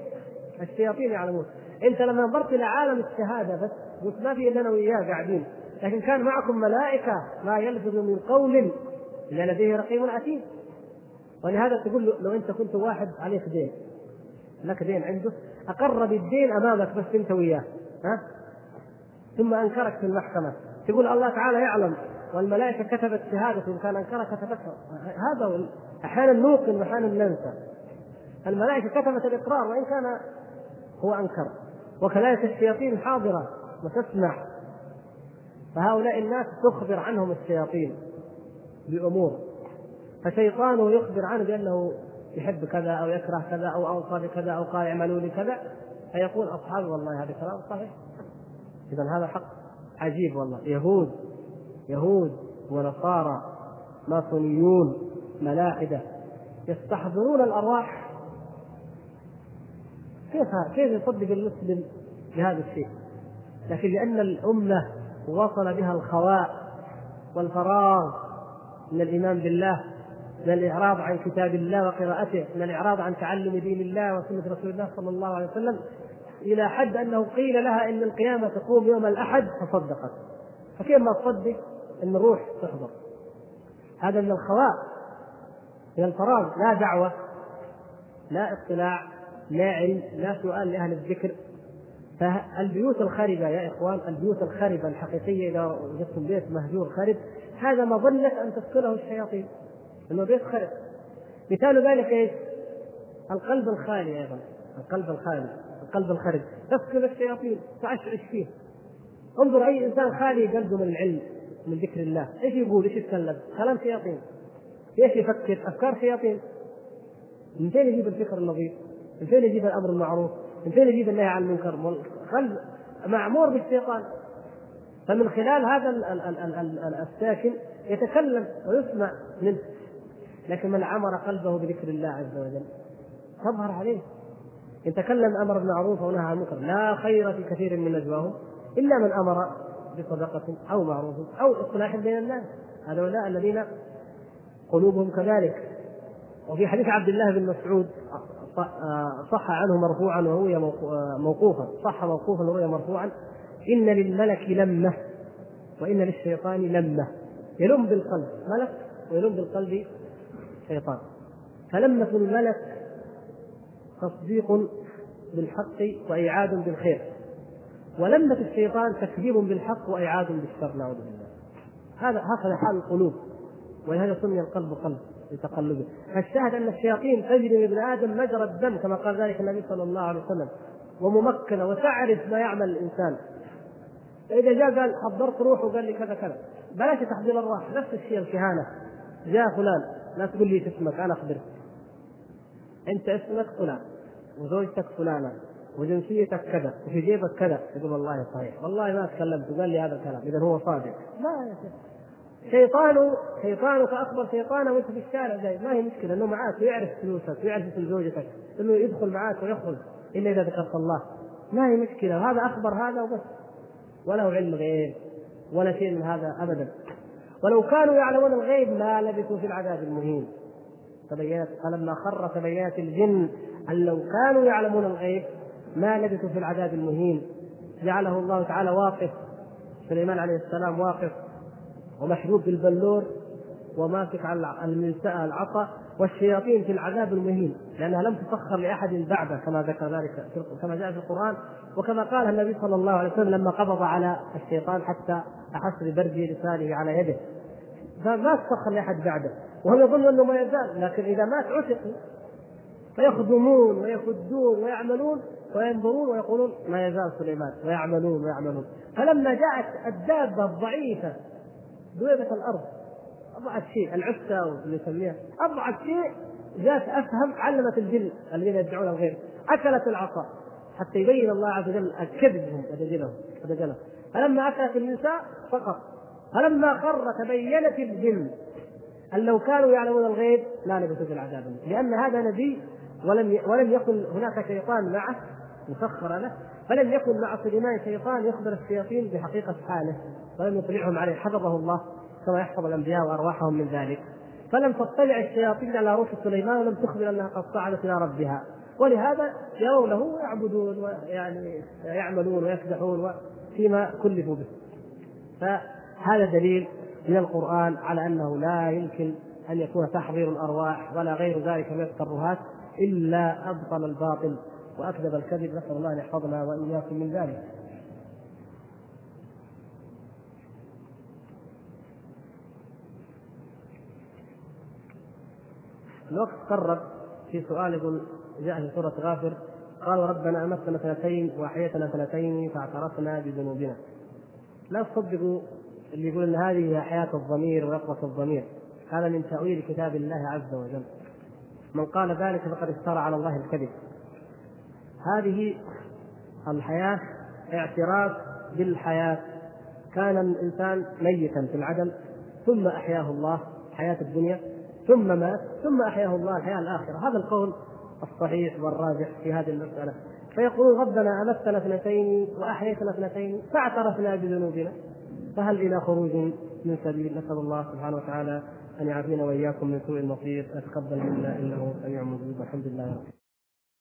الشياطين يعلمون. أنت لما نظرت إلى عالم الشهادة بس قلت ما في إلا أنا وياه قاعدين. لكن كان معكم ملائكة ما يلفظ من قول إلا لديه رقيب عتيد. ولهذا تقول لو أنت كنت واحد عليك دين. لك دين عنده. أقر بالدين أمامك بس أنت وياه. ها؟ ثم أنكرك في المحكمة. تقول الله تعالى يعلم. والملائكة كتبت شهادته ان كان انكرها كتبتها هذا هو. أحيانا نوقن وأحيانا ننسى. الملائكة كتبت الإقرار. وإن كان هو أنكر. وكذلك الشياطين حاضرة. وتسمع. فهؤلاء الناس تخبر عنهم الشياطين بأمور. فشيطانه يخبر عنه بأنه يحب كذا أو يكره كذا أو أوصى بكذا أو قال اعملوا لي كذا. فيقول أصحابي والله هذا كلام صحيح. إذا هذا حق عجيب والله. يهود يهود ونصارى ماسونيون ملاحدة يستحضرون الأرواح. كيف كيف يصدق المسلم بهذا الشيء؟ لكن لأن الأمة وصل بها الخواء والفراغ من الإيمان بالله من الإعراض عن كتاب الله وقراءته من الإعراض عن تعلم دين الله وسنة رسول الله صلى الله عليه وسلم إلى حد أنه قيل لها إن القيامة تقوم يوم الأحد فصدقت. فكيف ما تصدق؟ أن الروح تحضر. هذا من الخواء من الفراغ لا دعوة لا اطلاع لا علم لا سؤال لأهل الذكر. فالبيوت الخربة يا إخوان البيوت الخربة الحقيقية إذا وجدتم بيت مهجور خرب هذا مظنة أن تسكنه الشياطين إنه بيت خرب مثال ذلك إيش؟ القلب الخالي أيضا القلب الخالي القلب الخرب تسكن الشياطين تعشعش فيه؟ انظر أي إنسان خالي قلبه من العلم من ذكر الله إيش يقول؟ إيش يتكلم؟ كلام شياطين. إيش يفكر؟ أفكار شياطين. من فين يجيب الفكر النظيف؟ من فين يجيب الأمر المعروف؟ من فين يجيب النهي عن المنكر؟ قلب معمور بالشيطان. فمن خلال هذا الساكن يتكلم ويسمع منه. لكن من عمر قلبه بذكر الله عز وجل تظهر عليه. إن تكلم أمر بالمعروف ونهى عن المنكر لا خير في كثير من نجواهم إلا من أمر بصدقة أو معروف أو إصلاح بين الناس. هؤلاء الذين قلوبهم كذلك. وفي حديث عبد الله بن مسعود صح عنه مرفوعا وروي موقوفا. صح موقوفا وروي مرفوعا. إن للملك لمة وإن للشيطان لمة. يلم بالقلب ملك ويلم بالقلب شيطان. فلمة الملك تصديق بالحق وإيعاد بالخير. ولمة الشيطان تكذيب بالحق وإيعاد بالشر نعوذ بالله. هذا هكذا حال القلوب. ولهذا سمي القلب قلب. لتقلبه فالشاهد أن الشياطين تجري من ابن آدم مجرى الدم كما قال ذلك النبي صلى الله عليه وسلم. وممكنة وتعرف ما يعمل الإنسان. فإذا جاء قال حضرت روح وقال لي كذا كذا. بلاش تحضير الروح نفس الشيء الكهانة. جاء فلان لا تقول لي اسمك أنا أخبرك. أنت اسمك فلان وزوجتك فلانة وجنسيتك كذا وفي جيبك كذا. يقول والله صحيح. والله ما تكلمت. وقال لي هذا الكلام. إذا هو صادق. لا يا شيخ. شيطانه شيطانك أخبر شيطانه وانت في الشارع جاي. ما هي مشكلة إنه معاك ويعرف فلوسك ويعرف اسم زوجتك إنه يدخل معاك ويخرج. إلا إذا ذكرت الله. ما هي مشكلة هذا أخبر هذا وبس. وله علم غيب ولا شيء من هذا ابدا. ولو كانوا يعلمون الغيب ما لبثوا في العذاب المهين. تبينت فلما خر تبينت الجن أن لو كانوا يعلمون الغيب ما لبثوا في العذاب المهين. جعله الله تعالى واقف. سليمان عليه السلام واقف. ومشروب بالبلور وماسك على الملساء العصا والشياطين في العذاب المهين لأنها لم تسخر لأحد بعده كما ذكر ذلك كما جاء في القرآن. وكما قال النبي صلى الله عليه وسلم لما قبض على الشيطان حتى أحس ببرد لسانه على يده. فما تسخر لأحد بعده. وهم يظنوا أنه ما يزال لكن إذا مات عتقوا فيخدمون ويخدون ويعملون وينظرون ويقولون ما يزال سليمان ويعملون ويعملون. فلما جاءت الدابة الضعيفة دويبه الأرض. أضعف شيء العسة واللي يسميها. أضعف شيء جاءت أفهم علمت الجن الذين يدعون الغير. أكلت العصا. حتى يبين الله عز وجل كذبهم ودجلهم ودجلهم فلما أكلت النساء سقط فلما خر تبينت الجن أن لو كانوا يعلمون الغيب لا لبثوا في العذاب لأن هذا نبي ولم ولم يكن هناك شيطان معه مسخر له. فلم يكن مع سليمان شيطان يخبر الشياطين بحقيقة حاله ولم يطلعهم عليه. حفظه الله كما يحفظ الأنبياء وأرواحهم من ذلك. فلم تطلع الشياطين على روح سليمان ولم تخبر أنها قد صعدت إلى ربها. ولهذا يرونه ويعبدون ويعني يعملون ويكدحون فيما كلفوا به. فهذا دليل من القرآن على أنه لا يمكن أن يكون تحضير الأرواح ولا غير ذلك من الترهات إلا أبطل الباطل. وأكذب الكذب نسأل الله أن يحفظنا وإياكم من ذلك. الوقت قرب في سؤال يقول جاء في سورة غافر قالوا ربنا أمتنا سنتين وأحيتنا سنتين فاعترفنا بذنوبنا. لا تصدقوا اللي يقول إن هذه هي حياة الضمير ويقظه الضمير. هذا من تأويل كتاب الله عز وجل. من قال ذلك فقد افترى على الله الكذب. هذه الحياة اعتراف بالحياة. كان الإنسان ميتا في العدم ثم أحياه الله حياة الدنيا ثم مات ثم أحياه الله الحياة الآخرة. هذا القول الصحيح والراجح في هذه المسألة. فيقولون ربنا امتنا اثنتين وأحييتنا اثنتين فاعترفنا بذنوبنا فهل إلى خروج من سبيل؟ نسأل الله سبحانه وتعالى أن يعافينا وإياكم من سوء المصير. أتقبل منا إنه سميع مجيب. والحمد لله